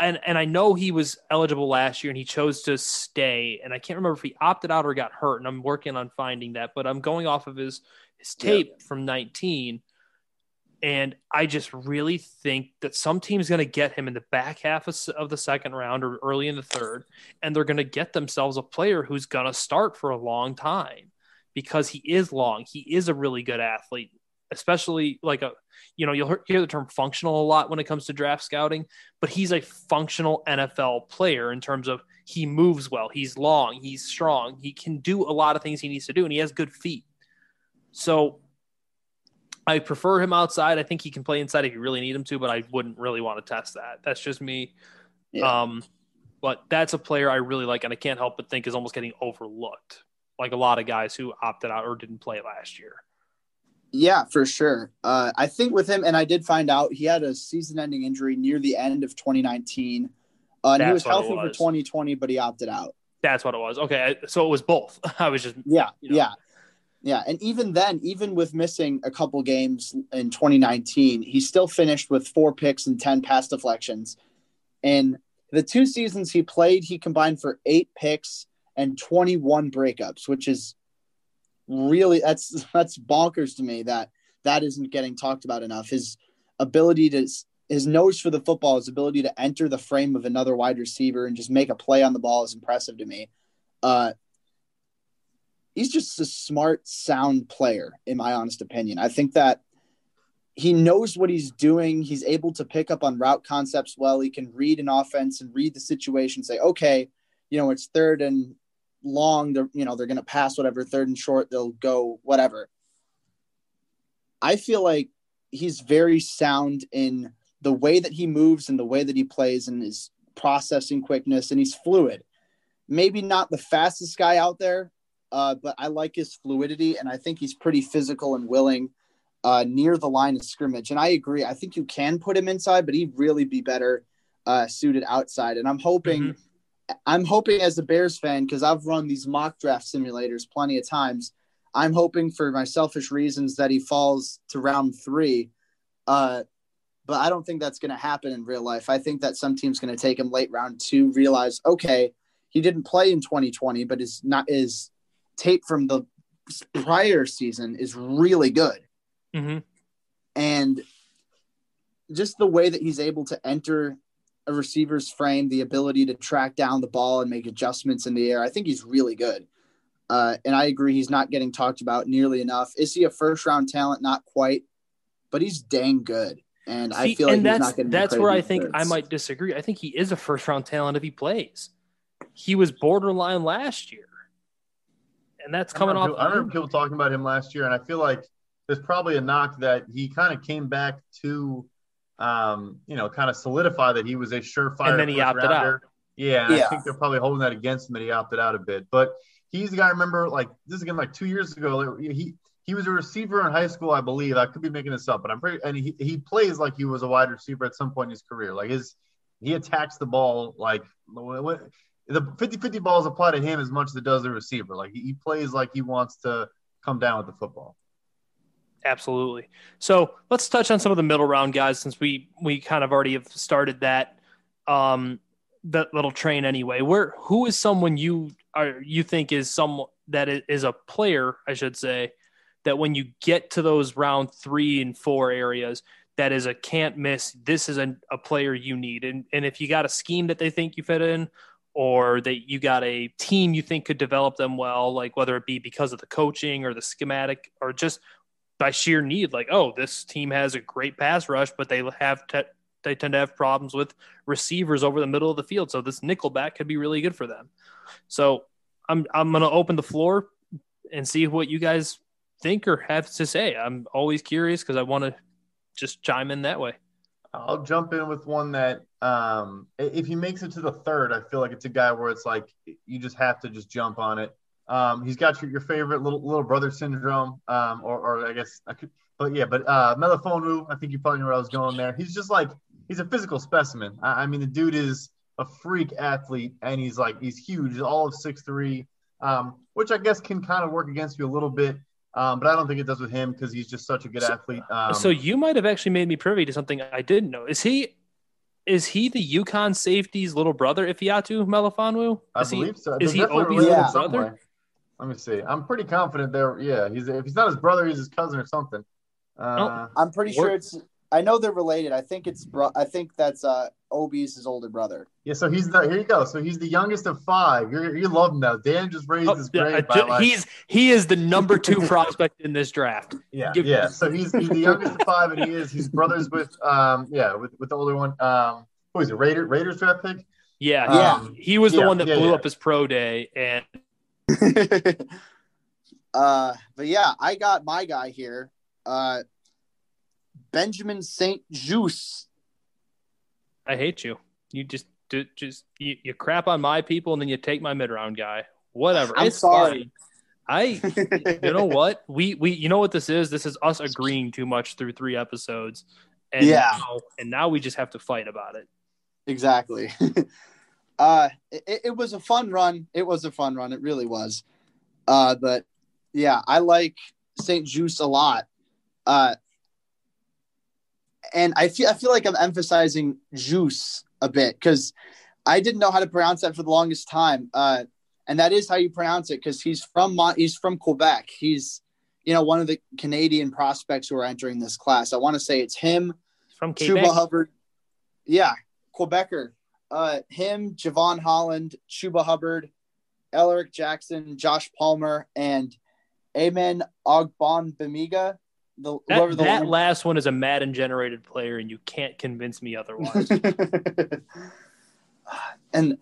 and and I know he was eligible last year and he chose to stay and I can't remember if he opted out or got hurt and I'm working on finding that, but I'm going off of his his tape yeah. from 19 and I just really think that some team's going to get him in the back half of, of, the second round or early in the third, and they're going to get themselves a player who's going to start for a long time because he is long. He is a really good athlete, especially like a, you know, you'll hear the term functional a lot when it comes to draft scouting, but he's a functional NFL player in terms of he moves well, he's long, he's strong, he can do a lot of things he needs to do, and he has good feet. So I prefer him outside. I think he can play inside if you really need him to, but I wouldn't really want to test that. That's just me. Yeah. Um, but that's a player I really like, and I can't help but think is almost getting overlooked like a lot of guys who opted out or didn't play last year. Yeah, for sure. Uh, I think with him, and I did find out he had a season-ending injury near the end of 2019. Uh, and he was healthy was. for 2020, but he opted out. That's what it was. Okay, so it was both. I was just yeah, you know. yeah, yeah. And even then, even with missing a couple games in 2019, he still finished with four picks and 10 pass deflections. And the two seasons he played, he combined for eight picks and 21 breakups, which is really that's that's bonkers to me that that isn't getting talked about enough. His ability to his nose for the football, his ability to enter the frame of another wide receiver and just make a play on the ball is impressive to me. Uh, he's just a smart, sound player, in my honest opinion. I think that he knows what he's doing. He's able to pick up on route concepts well. He can read an offense and read the situation, say, okay, you know, it's third and long. They're you know they're going to pass whatever third and short. They'll go whatever. I feel like he's very sound in the way that he moves and the way that he plays and his processing quickness, and he's fluid. Maybe not the fastest guy out there, uh, but I like his fluidity, and I think he's pretty physical and willing uh, near the line of scrimmage. And I agree. I think you can put him inside, but he'd really be better uh, suited outside. And I'm hoping mm-hmm. I'm hoping as a Bears fan, because I've run these mock draft simulators plenty of times. I'm hoping for my selfish reasons that he falls to round three. Uh, but I don't think that's going to happen in real life. I think that some team's going to take him late round two, realize, okay, he didn't play in 2020, but his not his tape from the prior season is really good. Mm-hmm. And just the way that he's able to enter a receiver's frame, the ability to track down the ball and make adjustments in the air, I think he's really good. Uh, and I agree, he's not getting talked about nearly enough. Is he a first round talent? Not quite, but he's dang good. And See, I feel like and he's that's not getting that's where I think I might disagree. I think he is a first round talent if he plays. He was borderline last year, and that's coming I off. remember, I remember people talking about him last year, and I feel like there's probably a knock that he kind of came back to, um, you know, kind of solidify that he was a surefire. And then he opted rounder. out. Yeah, and Yeah. I think they're probably holding that against him that he opted out a bit. But he's the guy. I remember like this is again like two years ago. like, He he was a receiver in high school, I believe. I could be making this up, but I'm pretty. And he he plays like he was a wide receiver at some point in his career. Like his he attacks the ball like the 50-50 balls apply to him as much as it does the receiver. Like he, he plays like he wants to come down with the football. Absolutely. So let's touch on some of the middle round guys since we we kind of already have started that um that little train anyway. Where who is someone you are you think is some that is, a player, I should say, that when you get to those round three and four areas, that is a can't miss. This is a, a player you need. And and if you got a scheme that they think you fit in, or that you got a team you think could develop them well, like whether it be because of the coaching or the schematic or just by sheer need, like, oh, this team has a great pass rush, but they have te- they tend to have problems with receivers over the middle of the field. So this nickelback could be really good for them. So I'm I'm gonna open the floor and see what you guys think or have to say. I'm always curious because I want to just chime in that way. I'll jump in with one that um, if he makes it to the third, I feel like it's a guy where it's like you just have to just jump on it. Um, he's got your, your favorite little little brother syndrome, um, or, or I guess I could, but yeah, but uh, Melifonwu, I think you probably know where I was going there. He's just like he's a physical specimen. I, I mean, the dude is a freak athlete, and he's like he's huge, he's all of six three, um, which I guess can kind of work against you a little bit. Um, but I don't think it does with him because he's just such a good So- athlete. Um, so you might have actually made me privy to something I didn't know. Is he is he the UConn safety's little brother, Ifeatu Melifonwu? I Is he- so. is They're he Obi's related little brother? Way. Let me see. I'm pretty confident there. Yeah, he's if he's not his brother, he's his cousin or something. Uh, I'm pretty sure it's. I know they're related. I think it's. Bro- I think that's uh Obi's his older brother. yeah, so he's the here you go. So he's the youngest of five. You're you love him now. Dan just raised Oh, his grade I by ju- like, he's he is the number two prospect in this draft. yeah, give- yeah. So he's he's the youngest of five, and he is he's brothers with um yeah with with the older one um who is it Raider Raiders draft pick Yeah, Yeah. Um, he was the Yeah, one that yeah, blew yeah. up his pro day, and uh, but yeah, I got my guy here. Uh, Benjamin St. Juste. I hate you. You just do just you, you crap on my people, and then you take my mid round guy. Whatever. I'm It's sorry. fine. I you know what we we you know what this is. This is us agreeing too much through three episodes, and Yeah. now, and now we just have to fight about it. Exactly. uh, it, it was a fun run. It was a fun run. It really was. Uh, but yeah, I like St. Juste a lot. Uh, and I feel I feel like I'm emphasizing juice a bit because I didn't know how to pronounce that for the longest time. Uh, and that is how you pronounce it because he's from Mon- he's from Quebec. He's you know one of the Canadian prospects who are entering this class. I want to say it's him, From Chuba Quebec, Hubbard. Yeah, Quebecer. Uh, him, Jevon Holland, Chuba Hubbard, Alaric Jackson, Josh Palmer, and Amen Ogbongbemiga. The that, the that one- last one is a Madden generated player, and you can't convince me otherwise. and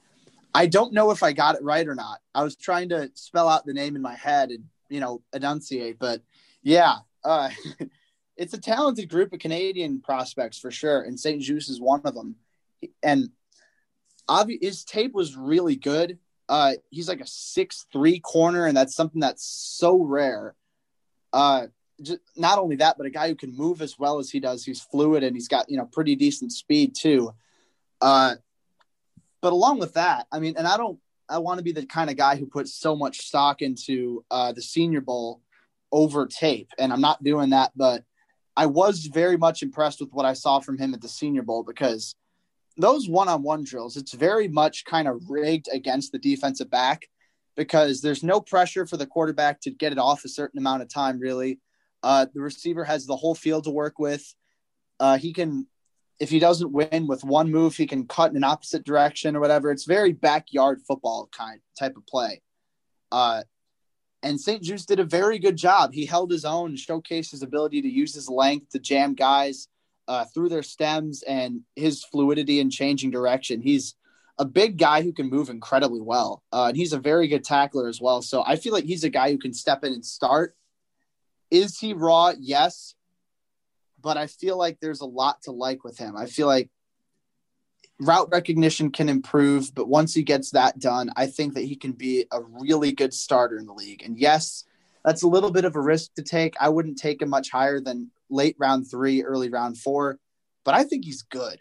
I don't know if I got it right or not. I was trying to spell out the name in my head and you know enunciate, but yeah, uh, it's a talented group of Canadian prospects for sure, and St. Juste is one of them. And obvi- his tape was really good. Uh, he's like a six three corner, and that's something that's so rare. Uh, just, not only that, but a guy who can move as well as he does. He's fluid and he's got you know pretty decent speed too. Uh, but along with that, I mean, and I don't, I want to be the kind of guy who puts so much stock into uh, the Senior Bowl over tape, and I'm not doing that. But I was very much impressed with what I saw from him at the Senior Bowl because those one-on-one drills, it's very much kind of rigged against the defensive back because there's no pressure for the quarterback to get it off a certain amount of time. Really, uh, the receiver has the whole field to work with. Uh, he can, if he doesn't win with one move, he can cut in an opposite direction or whatever. It's very backyard football kind type of play. Uh, and St. Juste did a very good job. He held his own, showcased his ability to use his length to jam guys uh, through their stems and his fluidity and changing direction. He's a big guy who can move incredibly well. Uh, and he's a very good tackler as well. So I feel like he's a guy who can step in and start. Is he raw? Yes. But I feel like there's a lot to like with him. I feel like route recognition can improve, but once he gets that done, I think that he can be a really good starter in the league. And yes, that's a little bit of a risk to take. I wouldn't take him much higher than late round three, early round four, but I think he's good.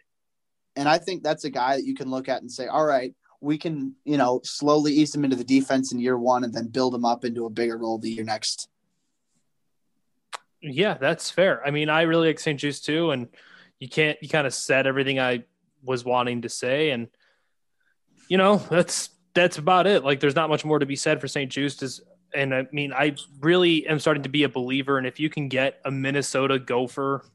And I think that's a guy that you can look at and say, all right, we can, you know, slowly ease him into the defense in year one and then build him up into a bigger role the year next. Yeah, that's fair. I mean, I really like St. Juste too, and you can't you kind of said everything I was wanting to say, and you know, that's that's about it. Like there's not much more to be said for St. Juste is and I mean, I really am starting to be a believer. And if you can get a Minnesota Gopher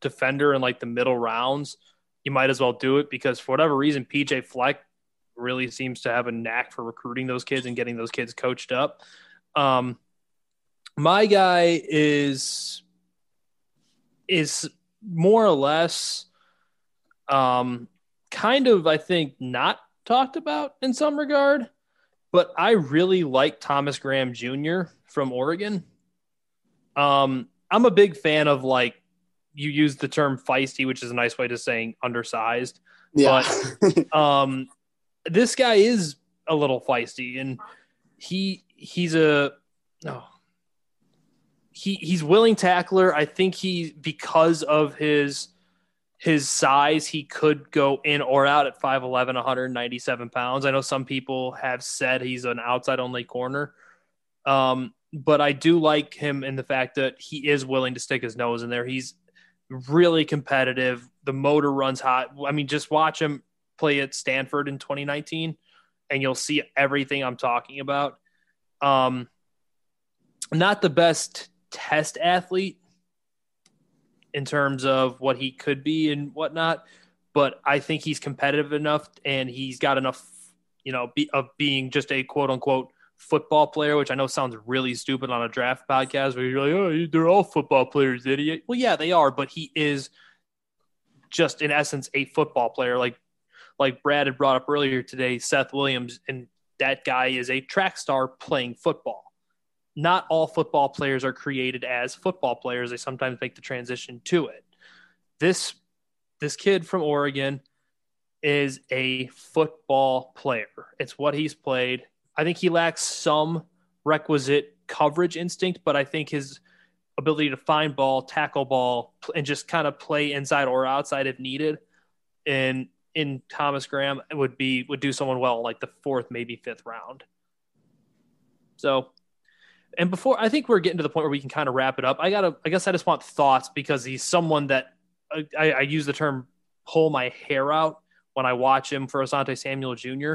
defender in like the middle rounds, you might as well do it because for whatever reason, PJ Fleck really seems to have a knack for recruiting those kids and getting those kids coached up. Um, my guy is is more or less um, kind of I think not talked about in some regard but I really like Thomas Graham Jr. from Oregon. Um, I'm a big fan of like you use the term feisty, which is a nice way to saying undersized. Yeah. But um, this guy is a little feisty, and he he's a no. Oh, he he's willing tackler. I think he because of his his size, he could go in or out at 5'11, 197 pounds. I know some people have said he's an outside only corner. Um, but I do like him in the fact that he is willing to stick his nose in there. He's really competitive. The motor runs hot. I mean, just watch him play at Stanford in 2019 and you'll see everything I'm talking about. Um, not the best test athlete, in terms of what he could be and whatnot. But I think he's competitive enough and he's got enough, you know, be, of being just a quote unquote football player, which I know sounds really stupid on a draft podcast where you're like, oh, they're all football players, idiot. Well, yeah, they are, but he is just in essence a football player. Like, like Brad had brought up earlier today, Seth Williams, and that guy is a track star playing football not all football players are created as football players. They sometimes make the transition to it. This this kid from Oregon is a football player. It's what he's played. I think he lacks some requisite coverage instinct, but I think his ability to find ball, tackle ball, and just kind of play inside or outside if needed, and in Thomas Graham would be would do someone well like the fourth, maybe fifth round. So and before I think we're getting to the point where we can kind of wrap it up. I gotta, I guess I just want thoughts because he's someone that I, I use the term pull my hair out when I watch him for Asante Samuel Jr.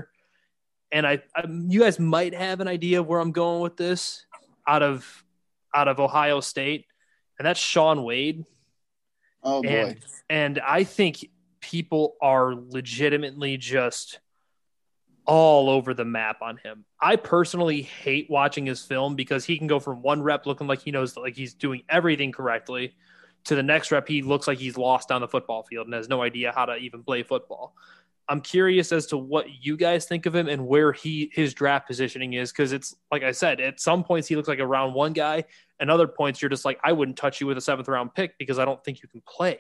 And I, I, you guys might have an idea of where I'm going with this out of out of Ohio State, and that's Shaun Wade. Oh boy! And, and I think people are legitimately just all over the map on him. I personally hate watching his film because he can go from one rep looking like he knows like he's doing everything correctly to the next rep he looks like he's lost down the football field and has no idea how to even play football. I'm curious as to what you guys think of him and where he his draft positioning is because it's like I said, at some points he looks like a round one guy, and other points you're just like I wouldn't touch you with a seventh round pick because I don't think you can play.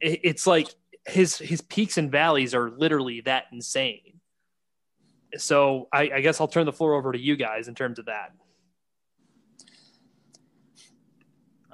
It's like his his peaks and valleys are literally that insane so I, I guess I'll turn the floor over to you guys in terms of that.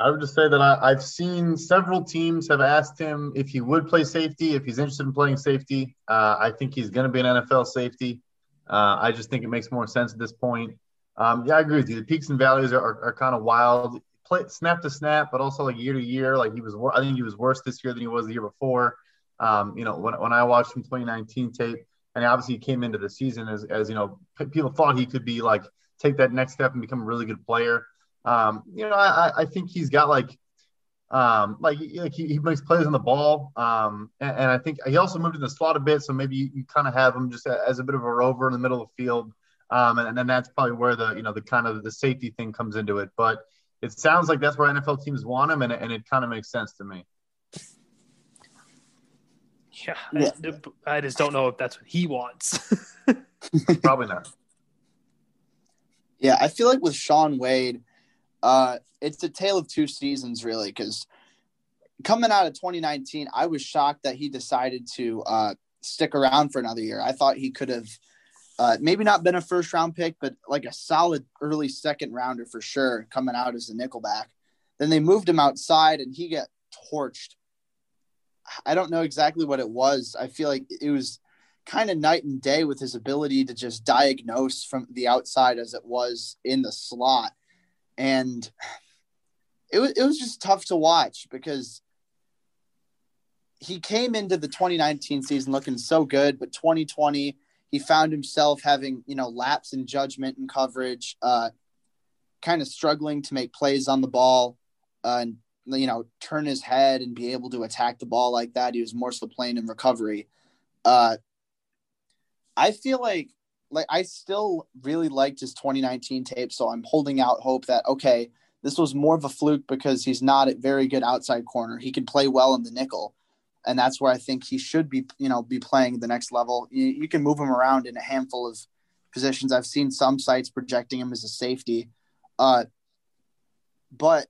I would just say that I, have seen several teams have asked him if he would play safety, if he's interested in playing safety. Uh, I think he's going to be an NFL safety. Uh, I just think it makes more sense at this point. Um, yeah, I agree with you. The peaks and valleys are, are, are kind of wild. play snap to snap, but also like year to year. Like he was, I think he was worse this year than he was the year before. Um, you know, when, when I watched him 2019 tape, and obviously he came into the season as, as you know, people thought he could be like take that next step and become a really good player. Um, you know, I, I think he's got like, um, like, like he, he makes plays on the ball. Um, and, and, I think he also moved in the slot a bit. So maybe you, you kind of have him just as a bit of a rover in the middle of the field. Um, and, and then that's probably where the, you know, the kind of the safety thing comes into it. But it sounds like that's where NFL teams want him. And, and it kind of makes sense to me. Yeah, yeah. I, I just don't know if that's what he wants. Probably not. Yeah, I feel like with Shaun Wade, uh, it's a tale of two seasons, really, because coming out of 2019, I was shocked that he decided to uh, stick around for another year. I thought he could have uh, maybe not been a first round pick, but like a solid early second rounder for sure coming out as a nickelback. Then they moved him outside and he got torched I don't know exactly what it was. I feel like it was kind of night and day with his ability to just diagnose from the outside as it was in the slot. And it was it was just tough to watch because he came into the 2019 season looking so good, but 2020 he found himself having you know lapse in judgment and coverage, uh, kind of struggling to make plays on the ball, uh, and you know, turn his head and be able to attack the ball like that. He was more so playing in recovery. Uh, I feel like like I still really liked his 2019 tape, so I'm holding out hope that okay, this was more of a fluke because he's not a very good outside corner. He can play well in the nickel, and that's where I think he should be. You know, be playing the next level. You, you can move him around in a handful of positions. I've seen some sites projecting him as a safety, uh, but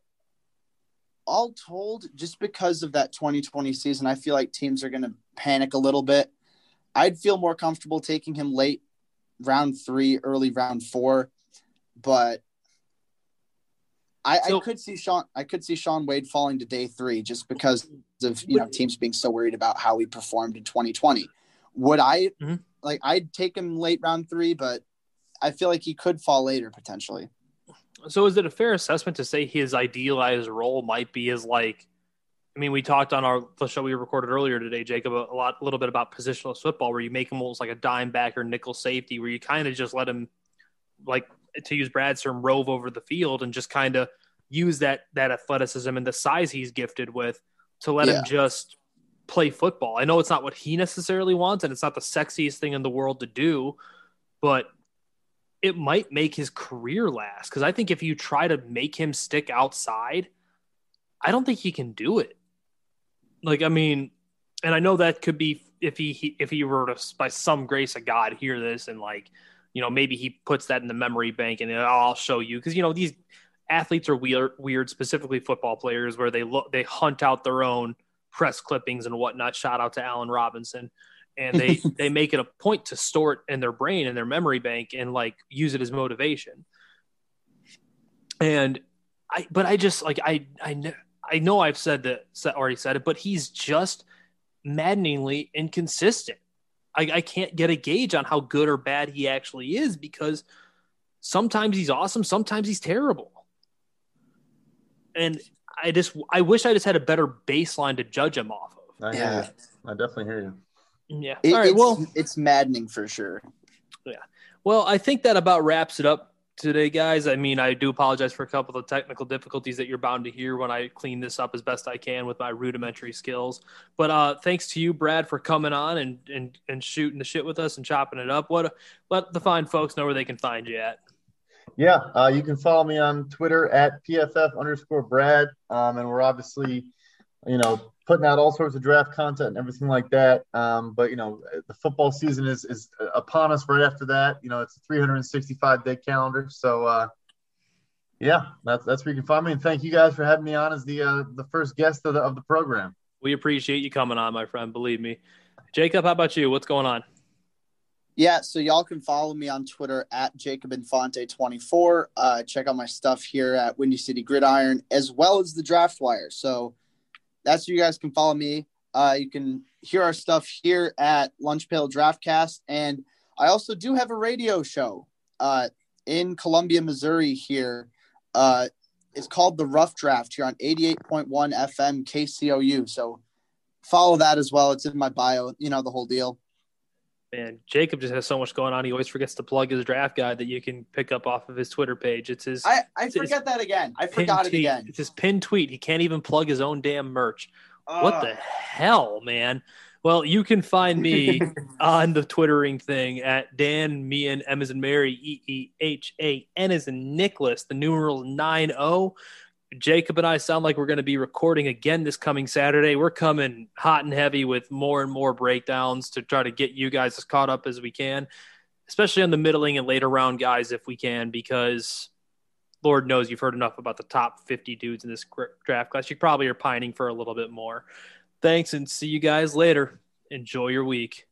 all told, just because of that 2020 season, I feel like teams are going to panic a little bit. I'd feel more comfortable taking him late round three, early round four, but I, so, I, could see Shaun. I could see Shaun Wade falling to day three just because of you know teams being so worried about how he performed in 2020. Would I mm-hmm. like? I'd take him late round three, but I feel like he could fall later potentially. So is it a fair assessment to say his idealized role might be as like I mean, we talked on our the show we recorded earlier today, Jacob, a lot, a little bit about positional football, where you make him almost like a dime back or nickel safety, where you kind of just let him, like to use Brad's term, rove over the field and just kind of use that that athleticism and the size he's gifted with to let yeah. him just play football. I know it's not what he necessarily wants, and it's not the sexiest thing in the world to do, but it might make his career last. Because I think if you try to make him stick outside, I don't think he can do it. Like, I mean, and I know that could be if he, if he were to by some grace of God hear this and like, you know, maybe he puts that in the memory bank and oh, I'll show you because you know these athletes are weird, weird, specifically football players where they look they hunt out their own press clippings and whatnot. Shout out to Allen Robinson and they they make it a point to store it in their brain in their memory bank and like use it as motivation. And i but i just like i i, know I know i've said that already said it but he's just maddeningly inconsistent. I, I can't get a gauge on how good or bad he actually is because sometimes he's awesome sometimes he's terrible. And i just i wish i just had a better baseline to judge him off of. I yeah. i definitely hear you yeah. It, All right. It's, well, it's maddening for sure. Yeah. Well, I think that about wraps it up today, guys. I mean, I do apologize for a couple of technical difficulties that you're bound to hear when I clean this up as best I can with my rudimentary skills. But uh, thanks to you, Brad, for coming on and, and, and shooting the shit with us and chopping it up. What let the fine folks know where they can find you at. Yeah, uh, you can follow me on Twitter at PFF underscore Brad. Um, and we're obviously, you know, putting out all sorts of draft content and everything like that. Um, but you know, the football season is is upon us right after that. You know, it's a 365 day calendar. So uh, yeah, that's that's where you can find me. And thank you guys for having me on as the uh, the first guest of the of the program. We appreciate you coming on, my friend. Believe me, Jacob. How about you? What's going on? Yeah, so y'all can follow me on Twitter at Jacob Infante24. Uh, check out my stuff here at Windy City Gridiron, as well as the Draft Wire. So that's where you guys can follow me. Uh, you can hear our stuff here at LunchPail DraftCast, and I also do have a radio show uh, in Columbia, Missouri. Here, uh, is called the Rough Draft here on 88.1 FM KCOU. So follow that as well. It's in my bio. You know the whole deal. Man, Jacob just has so much going on. He always forgets to plug his draft guide that you can pick up off of his Twitter page. It's his. I, I forget that again. I forgot tweet. it again. It's his pinned tweet. He can't even plug his own damn merch. Uh, what the hell, man? Well, you can find me on the Twittering thing at Dan, me and M as in Mary, E E H A N as in Nicholas, the numeral 9 0. Jacob and I sound like we're going to be recording again this coming Saturday. We're coming hot and heavy with more and more breakdowns to try to get you guys as caught up as we can, especially on the middling and later round guys if we can, because Lord knows you've heard enough about the top 50 dudes in this draft class. You probably are pining for a little bit more. Thanks and see you guys later. Enjoy your week.